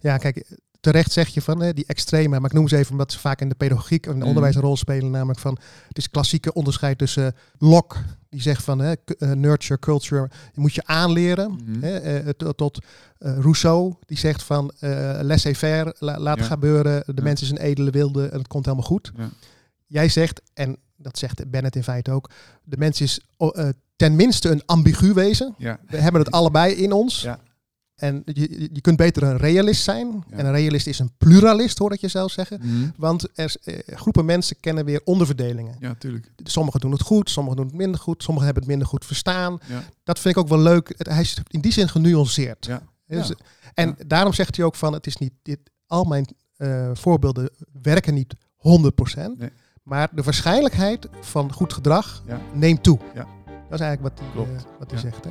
Ja, kijk, terecht zeg je van hè, die extreme, maar ik noem ze even omdat ze vaak in de pedagogiek en het onderwijs een rol spelen, namelijk van het is klassieke onderscheid tussen Locke, die zegt van hè, eh, nurture, culture, je moet je aanleren, Mhm. hè, eh, tot, tot eh, Rousseau, die zegt van eh laissez-faire, la- laat Ja. gebeuren, de Ja. mens is een edele wilde en het komt helemaal goed. Ja. Jij zegt, en dat zegt Bennett in feite ook, de mens is oh, eh, tenminste een ambigu wezen. Ja. We hebben het allebei in ons. Ja. En je, je- kunt beter een realist zijn. Ja. En een realist is een pluralist, hoor ik je zelf zeggen. Mhm. Want er, eh, groepen mensen kennen weer onderverdelingen. Ja, tuurlijk. Sommigen doen het goed, sommigen doen het minder goed. Sommigen hebben het minder goed verstaan. Ja. Dat vind ik ook wel leuk. Het- Hij is in die zin genuanceerd. Ja. Dus-. En daarom zegt hij ook van, het is niet, dit, al mijn eh, voorbeelden werken niet 100%. Nee. Maar de waarschijnlijkheid van goed gedrag Ja. neemt toe. Ja. Dat is eigenlijk wat hij, eh, wat hij Ja. zegt. Hè?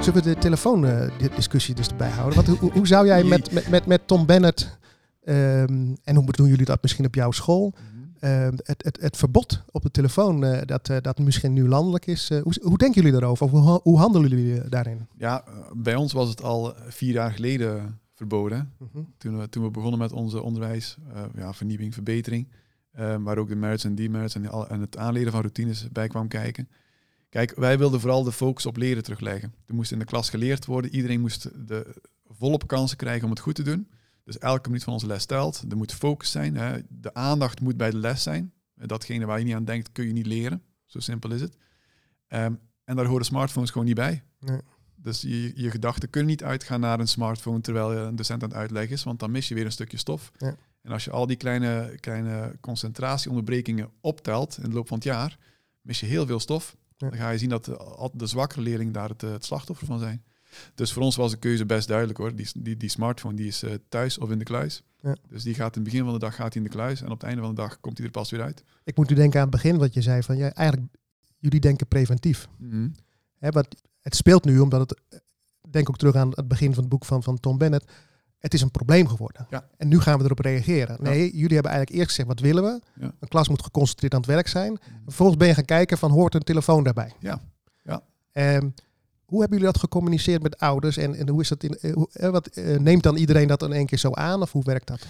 Zullen we de telefoondiscussie dus erbij houden? Want hoe, hoe zou jij met, met, met, met Tom Bennett, ehm, en hoe doen jullie dat misschien op jouw school, Ehm, het, het, het verbod op de telefoon, eh, dat, eh, dat misschien nu landelijk is, eh, hoe, hoe denken jullie daarover? Of hoe, hoe handelen jullie daarin? Ja, bij ons was het al vier jaar geleden verboden. Mhm. Toen we, toen we begonnen met onze onderwijs, ja, vernieuwing, verbetering, waar ook de merits en demerits en, en het aanleren van routines bij kwam kijken. Kijk, wij wilden vooral de focus op leren terugleggen. Er moest in de klas geleerd worden. Iedereen moest de volop kansen krijgen om het goed te doen. Dus elke minuut van onze les telt. Er moet focus zijn. Hè. De aandacht moet bij de les zijn. Datgene waar je niet aan denkt, kun je niet leren. Zo simpel is het. Ehm, en daar horen smartphones gewoon niet bij. Nee. Dus je, je gedachten kunnen niet uitgaan naar een smartphone terwijl je een docent aan het uitleggen is, want dan mis je weer een stukje stof. Ja. En als je al die kleine, kleine concentratieonderbrekingen optelt in de loop van het jaar, mis je heel veel stof. Ja. Dan ga je zien dat de, de zwakkere leerlingen daar het, eh, het slachtoffer van zijn. Dus voor ons was de keuze best duidelijk hoor. Die, die, die smartphone die is eh, thuis of in de kluis. Ja. Dus die gaat in het begin van de dag gaat hij in de kluis en op het einde van de dag komt hij er pas weer uit. Ik moet nu denken aan het begin wat je zei van, ja, eigenlijk, jullie denken preventief. Mhm. Hè, want het speelt nu omdat het, denk ook terug aan het begin van het boek van, van Tom Bennett, het is een probleem geworden. Ja. En nu gaan we erop reageren. Nee, jullie hebben eigenlijk eerst gezegd, wat willen we? Een klas moet geconcentreerd aan het werk zijn. Vervolgens ben je gaan kijken van, hoort een telefoon daarbij? Ja. Ja. Ehm, hoe hebben jullie dat gecommuniceerd met ouders? En, en hoe is dat in, eh, hoe, eh, wat, eh, neemt dan iedereen dat in één keer zo aan? Of hoe werkt dat?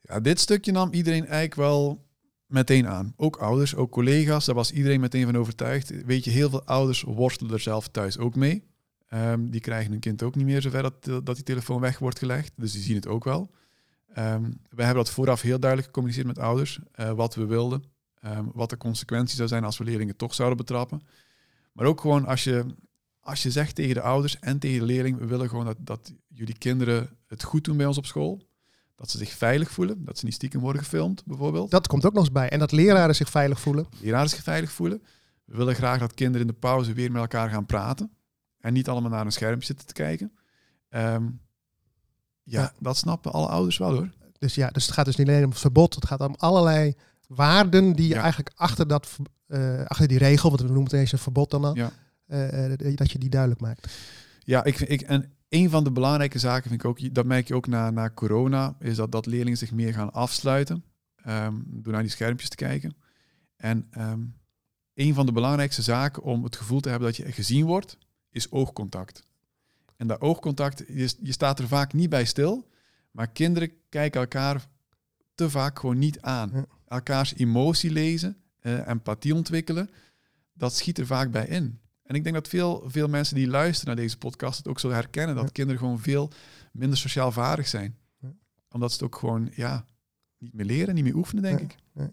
Ja, dit stukje nam iedereen eigenlijk wel meteen aan. Ook ouders, ook collega's, daar was iedereen meteen van overtuigd. Weet je, heel veel ouders worstelen er zelf thuis ook mee. Ehm, die krijgen hun kind ook niet meer zover dat, dat die telefoon weg wordt gelegd. Dus die zien het ook wel. Ehm wij hebben dat vooraf heel duidelijk gecommuniceerd met ouders. wat we wilden. ehm, wat de consequenties zou zijn als we leerlingen toch zouden betrappen. Maar ook gewoon als je, als je zegt tegen de ouders en tegen de leerling... we willen gewoon dat, dat jullie kinderen het goed doen bij ons op school. Dat ze zich veilig voelen. Dat ze niet stiekem worden gefilmd, bijvoorbeeld. Dat komt ook nog eens bij. En dat leraren zich veilig voelen. leraren zich veilig voelen. We willen graag dat kinderen in de pauze weer met elkaar gaan praten. En niet allemaal naar een schermpje zitten te kijken. Ehm, ja, Ja. dat snappen alle ouders wel hoor. Dus ja, dus het gaat dus niet alleen om verbod. Het gaat om allerlei waarden die je Ja. eigenlijk achter, dat, eh, achter die regel, want we noemen het eens een verbod dan al, Ja. Eh, eh, dat je die duidelijk maakt. Ja, ik, ik, en een van de belangrijke zaken vind ik ook, dat merk je ook na, na corona, is dat, dat leerlingen zich meer gaan afsluiten ehm, door naar die schermpjes te kijken. En ehm, een van de belangrijkste zaken om het gevoel te hebben dat je gezien wordt, is oogcontact. En dat oogcontact, je, je staat er vaak niet bij stil, maar kinderen kijken elkaar te vaak gewoon niet aan. Ja. Elkaars emotie lezen, eh, empathie ontwikkelen, dat schiet er vaak bij in. En ik denk dat veel, veel mensen die luisteren naar deze podcast het ook zullen herkennen dat Ja. kinderen gewoon veel minder sociaal vaardig zijn. Ja. Omdat ze het ook gewoon ja, niet meer leren, niet meer oefenen, denk Ja. ik.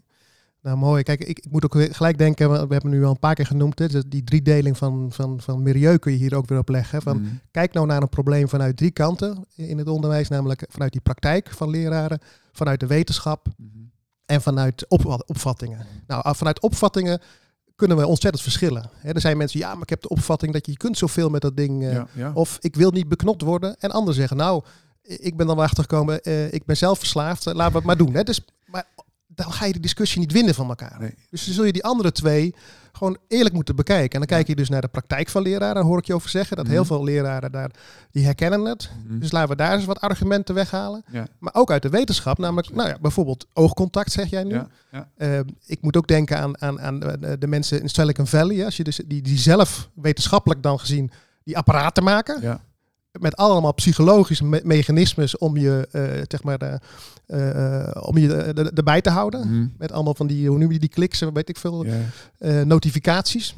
Nou, mooi. Kijk, ik, ik moet ook gelijk denken, we hebben nu al een paar keer genoemd, hè, dus die driedeling van, van, van milieu kun je hier ook weer op leggen. Van, Mm. Kijk nou naar een probleem vanuit drie kanten in het onderwijs, namelijk vanuit die praktijk van leraren, vanuit de wetenschap Mhm. en vanuit op, opvattingen. Nou, ah, vanuit opvattingen kunnen we ontzettend verschillen. Er zijn mensen, ja, maar ik heb de opvatting dat je, je kunt zoveel met dat ding, Ja, ja. of ik wil niet beknopt worden. En anderen zeggen, nou, ik ben dan wel achtergekomen, eh, ik ben zelf verslaafd, eh, laten we het maar doen. Dus, maar dan ga je de discussie niet winnen van elkaar. Nee. Dus dan zul je die andere twee gewoon eerlijk moeten bekijken. En dan kijk je dus naar de praktijk van leraren, daar hoor ik je over zeggen. Dat heel Mhm. veel leraren daar, die herkennen het. Mhm. Dus laten we daar eens wat argumenten weghalen. ja. Maar ook uit de wetenschap, namelijk, nou ja, bijvoorbeeld oogcontact, zeg jij nu. Ja, ja. Eh, ik moet ook denken aan, aan, aan de, mensen in Silicon Valley. Als je dus, die, die zelf wetenschappelijk dan gezien die apparaten maken. ja. Met allemaal psychologische me- mechanismes om je, eh, zeg maar, eh, eh, om je erbij te houden. Mhm. Met allemaal van die, hoe noem je die kliks, weet ik veel, Ja. notificaties.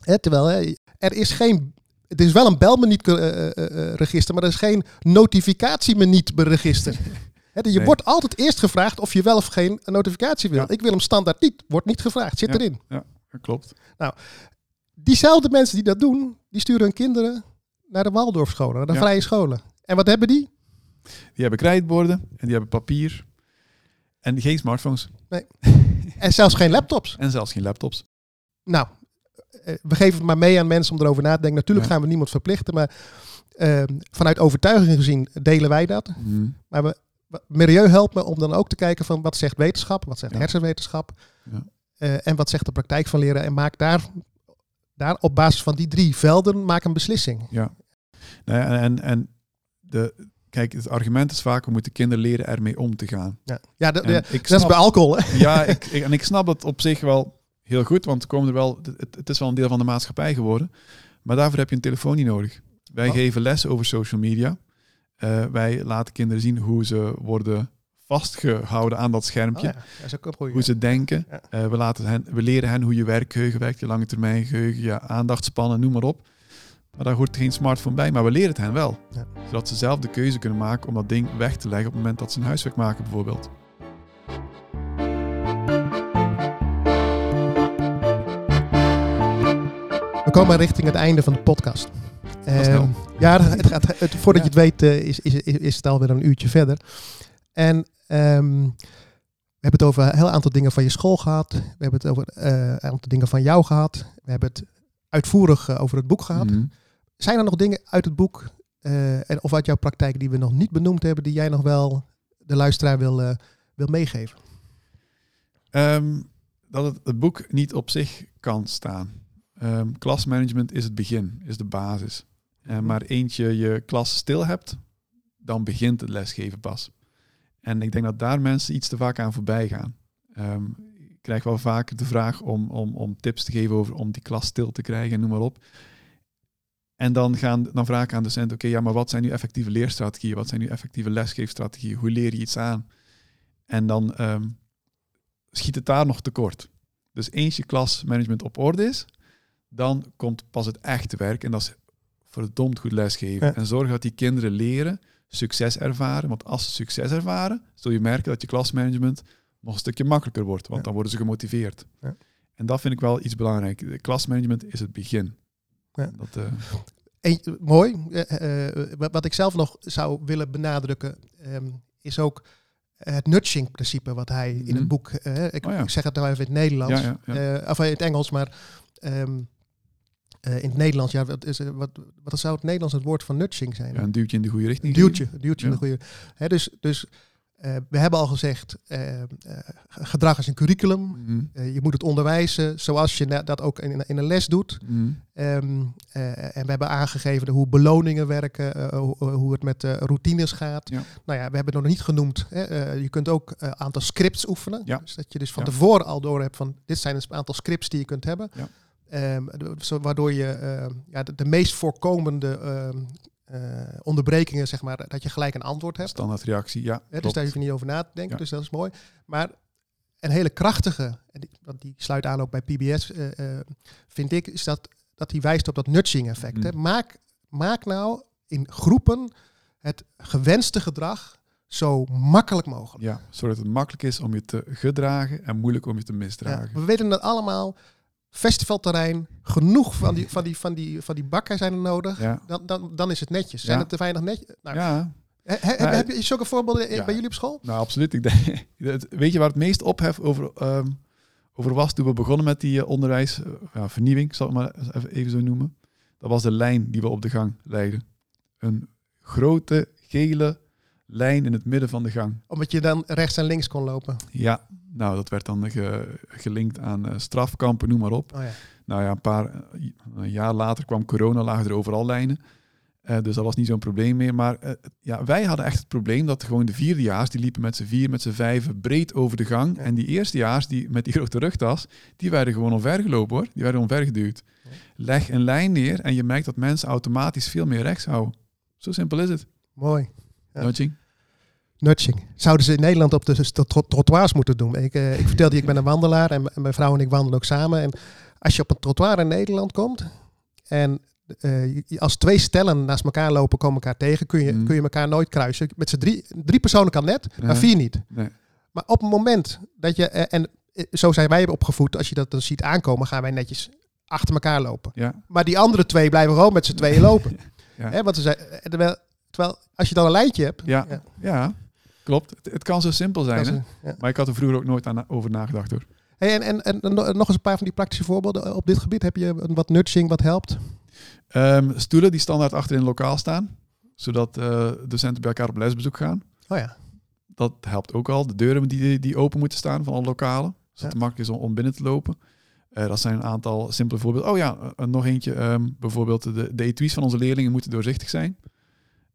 Hè, terwijl hè, er is geen. Het is wel een belmeniet-register, maar er is geen notificatiemeniet-register. Je Nee. wordt altijd eerst gevraagd of je wel of geen een notificatie wil. Ja. Ik wil hem standaard niet. Wordt niet gevraagd. Zit Ja. erin. Dat klopt. Diezelfde mensen die dat doen, die sturen hun kinderen naar de Waldorfscholen, naar de Ja. vrije scholen. En wat hebben die? Die hebben krijtborden en die hebben papier. En geen smartphones. En zelfs geen laptops. En zelfs geen laptops. Nou, eh, we geven het maar mee aan mensen om erover na te denken. Natuurlijk Ja. gaan we niemand verplichten, maar eh, vanuit overtuiging gezien delen wij dat. Mhm. Maar we, Milieu helpt me om dan ook te kijken van wat zegt wetenschap, wat zegt Ja. hersenwetenschap Ja. eh, en wat zegt de praktijk van leren. En maak daar, daar op basis van die drie velden maak een beslissing. Ja, en, en, en de, kijk, het argument is vaak, we moeten kinderen leren ermee om te gaan. Ja, ja, de- ik dat is snap- bij alcohol. Hè? Ja, ik, ik- en ik snap het op zich wel heel goed, want komen er wel, het, het is wel een deel van de maatschappij geworden. Maar daarvoor heb je een telefoon niet nodig. Wij Oh. geven les over social media. Eh, wij laten kinderen zien hoe ze worden vastgehouden aan dat Oh, schermpje. ja. Dat is ook een goeie. Hoe ze denken. Ja. Eh, we, laten hen, we leren hen hoe je werkgeheugen werkt, je lange termijn geheugen, je aandachtspannen, noem maar op. Maar daar hoort geen smartphone bij, maar we leren het hen wel. Ja. Zodat ze zelf de keuze kunnen maken om dat ding weg te leggen op het moment dat ze een huiswerk maken bijvoorbeeld. We komen richting het einde van de podcast. Ehm, ja, het gaat, het, voordat Ja. je het weet eh, is, is, is, is het alweer een uurtje verder. En ehm, we hebben het over een heel aantal dingen van je school gehad. We hebben het over eh, een aantal dingen van jou gehad. We hebben het uitvoerig eh, over het boek gehad. Mhm. Zijn er nog dingen uit het boek eh, en, of uit jouw praktijk die we nog niet benoemd hebben, die jij nog wel de luisteraar wil, wil meegeven? Ehm, dat het, het boek niet op zich kan staan. Ehm, klasmanagement is het begin, is de basis. En maar eentje je klas stil hebt, dan begint het lesgeven pas. En ik denk dat daar mensen iets te vaak aan voorbij gaan. Ehm, ik krijg wel vaak de vraag om, om, om tips te geven over om die klas stil te krijgen en noem maar op. En dan, gaan, dan vraag ik aan de docent, oké, ja, maar wat zijn nu effectieve leerstrategieën? Wat zijn nu effectieve lesgeefstrategieën? Hoe leer je iets aan? En dan ehm, schiet het daar nog tekort. Dus eens je klasmanagement op orde is, dan komt pas het echte werk. En dat is verdomd goed lesgeven. Ja. En zorgen dat die kinderen leren, succes ervaren. Want als ze succes ervaren, zul je merken dat je klasmanagement nog een stukje makkelijker wordt. Want Ja. dan worden ze gemotiveerd. Ja. En dat vind ik wel iets belangrijk. Klasmanagement is het begin. Ja. Dat, eh, Eén- mooi. Eh, eh, wat- ik zelf nog zou willen benadrukken, ehm, is ook het nudging-principe wat hij in Mhm. het boek. eh, ik, Oh ik zeg het nou even in het Nederlands, eh, of in het Engels, maar ehm, eh, in het Nederlands, ja, wat, is, wat, wat zou het Nederlands het woord van nudging zijn? Ja, een duwtje in de goede Een richting. duwtje, een duwtje in de goede. Hè, dus dus Eh, we hebben al gezegd, eh, gedrag is een curriculum. Mhm. Je moet het onderwijzen zoals je dat ook in, in een les doet. Mhm. Ehm, eh, en we hebben aangegeven hoe beloningen werken, hoe, hoe het met routines gaat. Ja. Nou ja, we hebben het nog niet genoemd. Hè. Je kunt ook een aantal scripts oefenen. Dus dat je dus van tevoren al door hebt van dit zijn een aantal scripts die je kunt hebben. Ja. Ehm, zo, waardoor je eh, ja, de, de meest voorkomende ehm, eh, onderbrekingen, zeg maar, dat je gelijk een antwoord hebt. Standaard reactie, ja. Dus daar hoef je niet over na te denken, Ja. dus dat is mooi. Maar een hele krachtige, en die, die sluit aan ook bij PBS, eh, eh, vind ik, is dat, dat hij wijst op dat nudging effect. hè. Mhm. Maak, maak nou in groepen het gewenste gedrag zo makkelijk mogelijk. Ja, zodat het makkelijk is om je te gedragen en moeilijk om je te Ja, misdragen. we weten dat allemaal. Festivalterrein, genoeg van die, van die, van die, van die bakken zijn er nodig. Ja, Dan, dan, dan is het netjes. Zijn Ja. er te weinig netjes? Nou, ja. he- he- Nou, heb je zulke voorbeelden ja. bij jullie op school? nou absoluut. Ik denk, het- weet je waar het meest ophef over, ehm, over was toen we begonnen met die eh, onderwijs, eh, vernieuwing, zal ik maar even, zo noemen. Dat was de lijn die we op de gang leidden. Een grote gele lijn in het midden van de gang. Omdat je dan rechts en links kon lopen. Ja, nou dat werd dan ge- gelinkt aan eh, strafkampen, noem maar op. Oh ja. Nou ja, een paar eh, een jaar later kwam corona, lagen er overal lijnen. Eh, dus dat was niet zo'n probleem meer. Maar ja, wij hadden echt het probleem dat gewoon de vierdejaars, die liepen met z'n vier, met z'n vijven breed over de gang. Ja. En die eerstejaars, die met die grote rugtas, die werden gewoon omvergelopen hoor. Die werden omvergeduwd. Ja. Leg een lijn neer en je merkt dat mensen automatisch veel meer rechts houden. Zo simpel is het. Mooi. Ja. Nudging. Zouden ze in Nederland op de trottoirs moeten doen? Ik, eh, ik vertelde je, ik ben een wandelaar en, mijn vrouw en ik wandelen ook samen. En als je op een trottoir in Nederland komt en eh, als twee stellen naast elkaar lopen, komen elkaar tegen, kun je, Mhm. kun je elkaar nooit kruisen. Met z'n drie, drie personen kan net, maar vier niet. Nee. Maar op het moment dat je, eh, en zo zijn wij opgevoed, als je dat dan ziet aankomen, gaan wij netjes achter elkaar lopen. Ja, Maar die andere twee blijven gewoon met z'n tweeën lopen. Ja. Want ze zijn, terwijl, terwijl als je dan een lijntje hebt, ja, Ja. ja. Klopt. Het, het kan zo simpel zijn. Hè? ja. Maar ik had er vroeger ook nooit aan, over nagedacht hoor. Hey, en, en, en no- nog eens een paar van die praktische voorbeelden op dit gebied. Heb je wat nudging wat helpt? Ehm, stoelen die standaard achter in het lokaal staan, zodat eh, docenten bij elkaar op lesbezoek gaan. Oh ja. Dat helpt ook al. De deuren die, die open moeten staan van alle lokalen, zodat Ja. het makkelijk is om, binnen te lopen. Eh, dat zijn een aantal simpele voorbeelden. Oh ja, eh, nog eentje. ehm, bijvoorbeeld de, de etuis van onze leerlingen moeten doorzichtig zijn.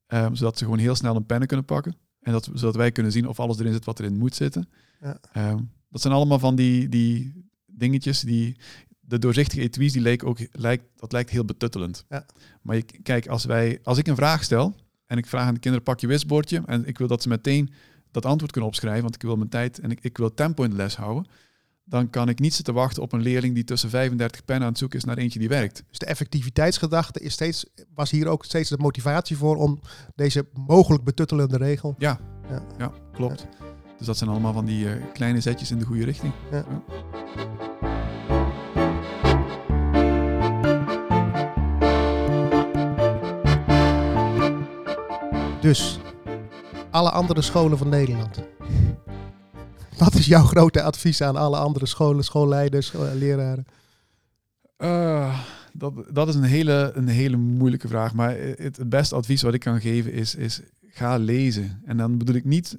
Ehm, zodat ze gewoon heel snel een pennen kunnen pakken. En dat, zodat wij kunnen zien of alles erin zit wat erin moet zitten. Ja. Ehm, dat zijn allemaal van die, die dingetjes die... De doorzichtige etuis, die leek ook, lijkt, dat lijkt heel betuttelend. Ja. Maar je, kijk, als, wij, als ik een vraag stel en ik vraag aan de kinderen, pak je wisbordje. En ik wil dat ze meteen dat antwoord kunnen opschrijven, want ik wil mijn tijd en ik, ik wil tempo in de les houden. Dan kan ik niet zitten wachten op een leerling die tussen 35 pennen aan het zoeken is naar eentje die werkt. Dus de effectiviteitsgedachte is steeds, was hier ook steeds de motivatie voor om deze mogelijk betuttelende regel. Ja, Ja. ja. klopt. Dus dat zijn allemaal van die eh, kleine zetjes in de goede richting. Dus alle andere scholen van Nederland. Wat is jouw grote advies aan alle andere scholen, schoolleiders, eh, leraren? Eh, dat, dat is een hele, een hele moeilijke vraag. Maar het, het beste advies wat ik kan geven is, is ga lezen. En dan bedoel ik niet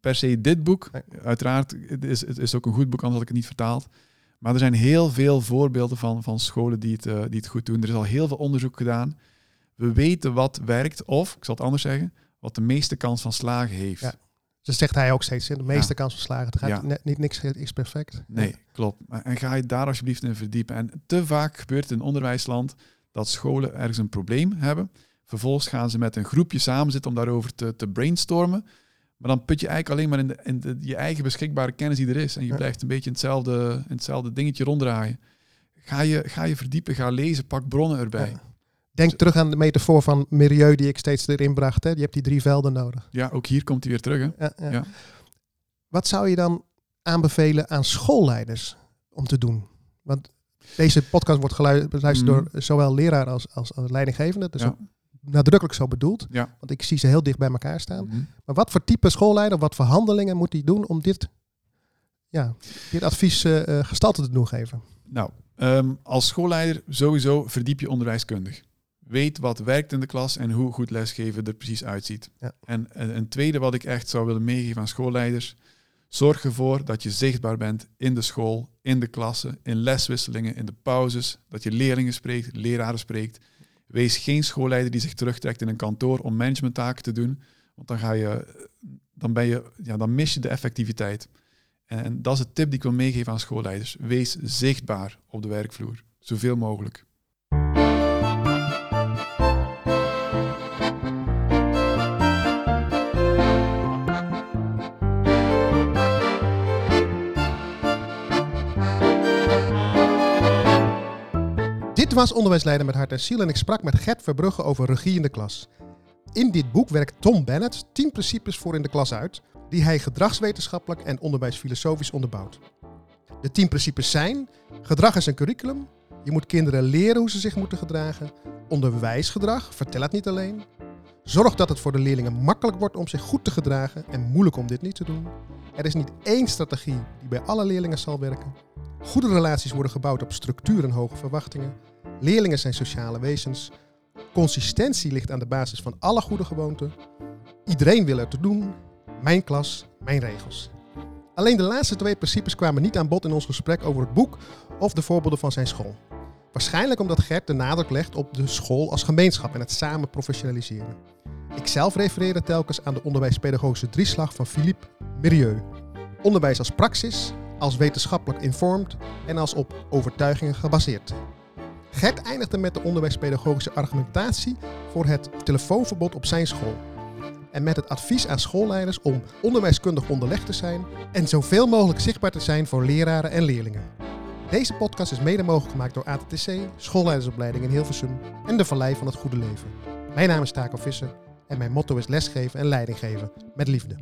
per se dit boek. Uiteraard, het is, het is ook een goed boek, anders had ik het niet vertaald. Maar er zijn heel veel voorbeelden van, van scholen die het, eh, die het goed doen. Er is al heel veel onderzoek gedaan. We weten wat werkt, of, ik zal het anders zeggen, wat de meeste kans van slagen heeft. Ja. Dat zegt hij ook steeds. De meeste Ja. kans van slagen. Het gaat Ja. niet niks is perfect. Nee, klopt. En ga je daar alsjeblieft in verdiepen. En te vaak gebeurt het in onderwijsland dat scholen ergens een probleem hebben. Vervolgens gaan ze met een groepje samen zitten om daarover te, te brainstormen. Maar dan put je eigenlijk alleen maar in, de, in de, je eigen beschikbare kennis die er is. En je blijft een beetje in hetzelfde, in hetzelfde dingetje ronddraaien. Ga je, ga je verdiepen, ga lezen, pak bronnen erbij. Ja. Denk terug aan de metafoor van milieu die ik steeds erin bracht. Hè. Je hebt die drie velden nodig. Ja, ook hier komt hij weer terug. Hè? Ja, ja. Ja. Wat zou je dan aanbevelen aan schoolleiders om te doen? Want deze podcast wordt gelu- beluisterd Mhm. door zowel leraar als, als, als leidinggevende. Dat is Ja. ook nadrukkelijk zo bedoeld. Ja. Want ik zie ze heel dicht bij elkaar staan. Mhm. Maar wat voor type schoolleider, wat voor handelingen moet hij doen om dit, ja, dit advies eh, eh, gestalte te doen geven? Nou, ehm, als schoolleider sowieso verdiep je onderwijskundig. Weet wat werkt in de klas en hoe goed lesgeven er precies uitziet. Ja. En een, een tweede wat ik echt zou willen meegeven aan schoolleiders. Zorg ervoor dat je zichtbaar bent in de school, in de klassen, in leswisselingen, in de pauzes. Dat je leerlingen spreekt, leraren spreekt. Wees geen schoolleider die zich terugtrekt in een kantoor om managementtaken te doen. Want dan, ga je, dan, ben je, ja, dan mis je de effectiviteit. En dat is de tip die ik wil meegeven aan schoolleiders. Wees zichtbaar op de werkvloer, zoveel mogelijk. Dit was Onderwijsleider met Hart en Ziel en ik sprak met Gert Verbrugge over regie in de klas. In dit boek werkt Tom Bennett 10 principes voor in de klas uit, die hij gedragswetenschappelijk en onderwijsfilosofisch onderbouwt. De 10 principes zijn: gedrag is een curriculum, je moet kinderen leren hoe ze zich moeten gedragen, onderwijsgedrag, vertel het niet alleen, zorg dat het voor de leerlingen makkelijk wordt om zich goed te gedragen en moeilijk om dit niet te doen. Er is niet één strategie die bij alle leerlingen zal werken. Goede relaties worden gebouwd op structuur en hoge verwachtingen. Leerlingen zijn sociale wezens. Consistentie ligt aan de basis van alle goede gewoonten. Iedereen wil er te doen. Mijn klas, mijn regels. Alleen de laatste twee principes kwamen niet aan bod in ons gesprek over het boek of de voorbeelden van zijn school. Waarschijnlijk omdat Gert de nadruk legt op de school als gemeenschap en het samen professionaliseren. Ik zelf refereerde telkens aan de onderwijspedagogische drieslag van Philippe Mérieux. Onderwijs als praxis, als wetenschappelijk informed en als op overtuigingen gebaseerd. Gert eindigde met de onderwijspedagogische argumentatie voor het telefoonverbod op zijn school. En met het advies aan schoolleiders om onderwijskundig onderlegd te zijn en zoveel mogelijk zichtbaar te zijn voor leraren en leerlingen. Deze podcast is mede mogelijk gemaakt door ATTC, schoolleidersopleiding in Hilversum en de Vallei van het Goede Leven. Mijn naam is Taco Visser en mijn motto is lesgeven en leiding geven met liefde.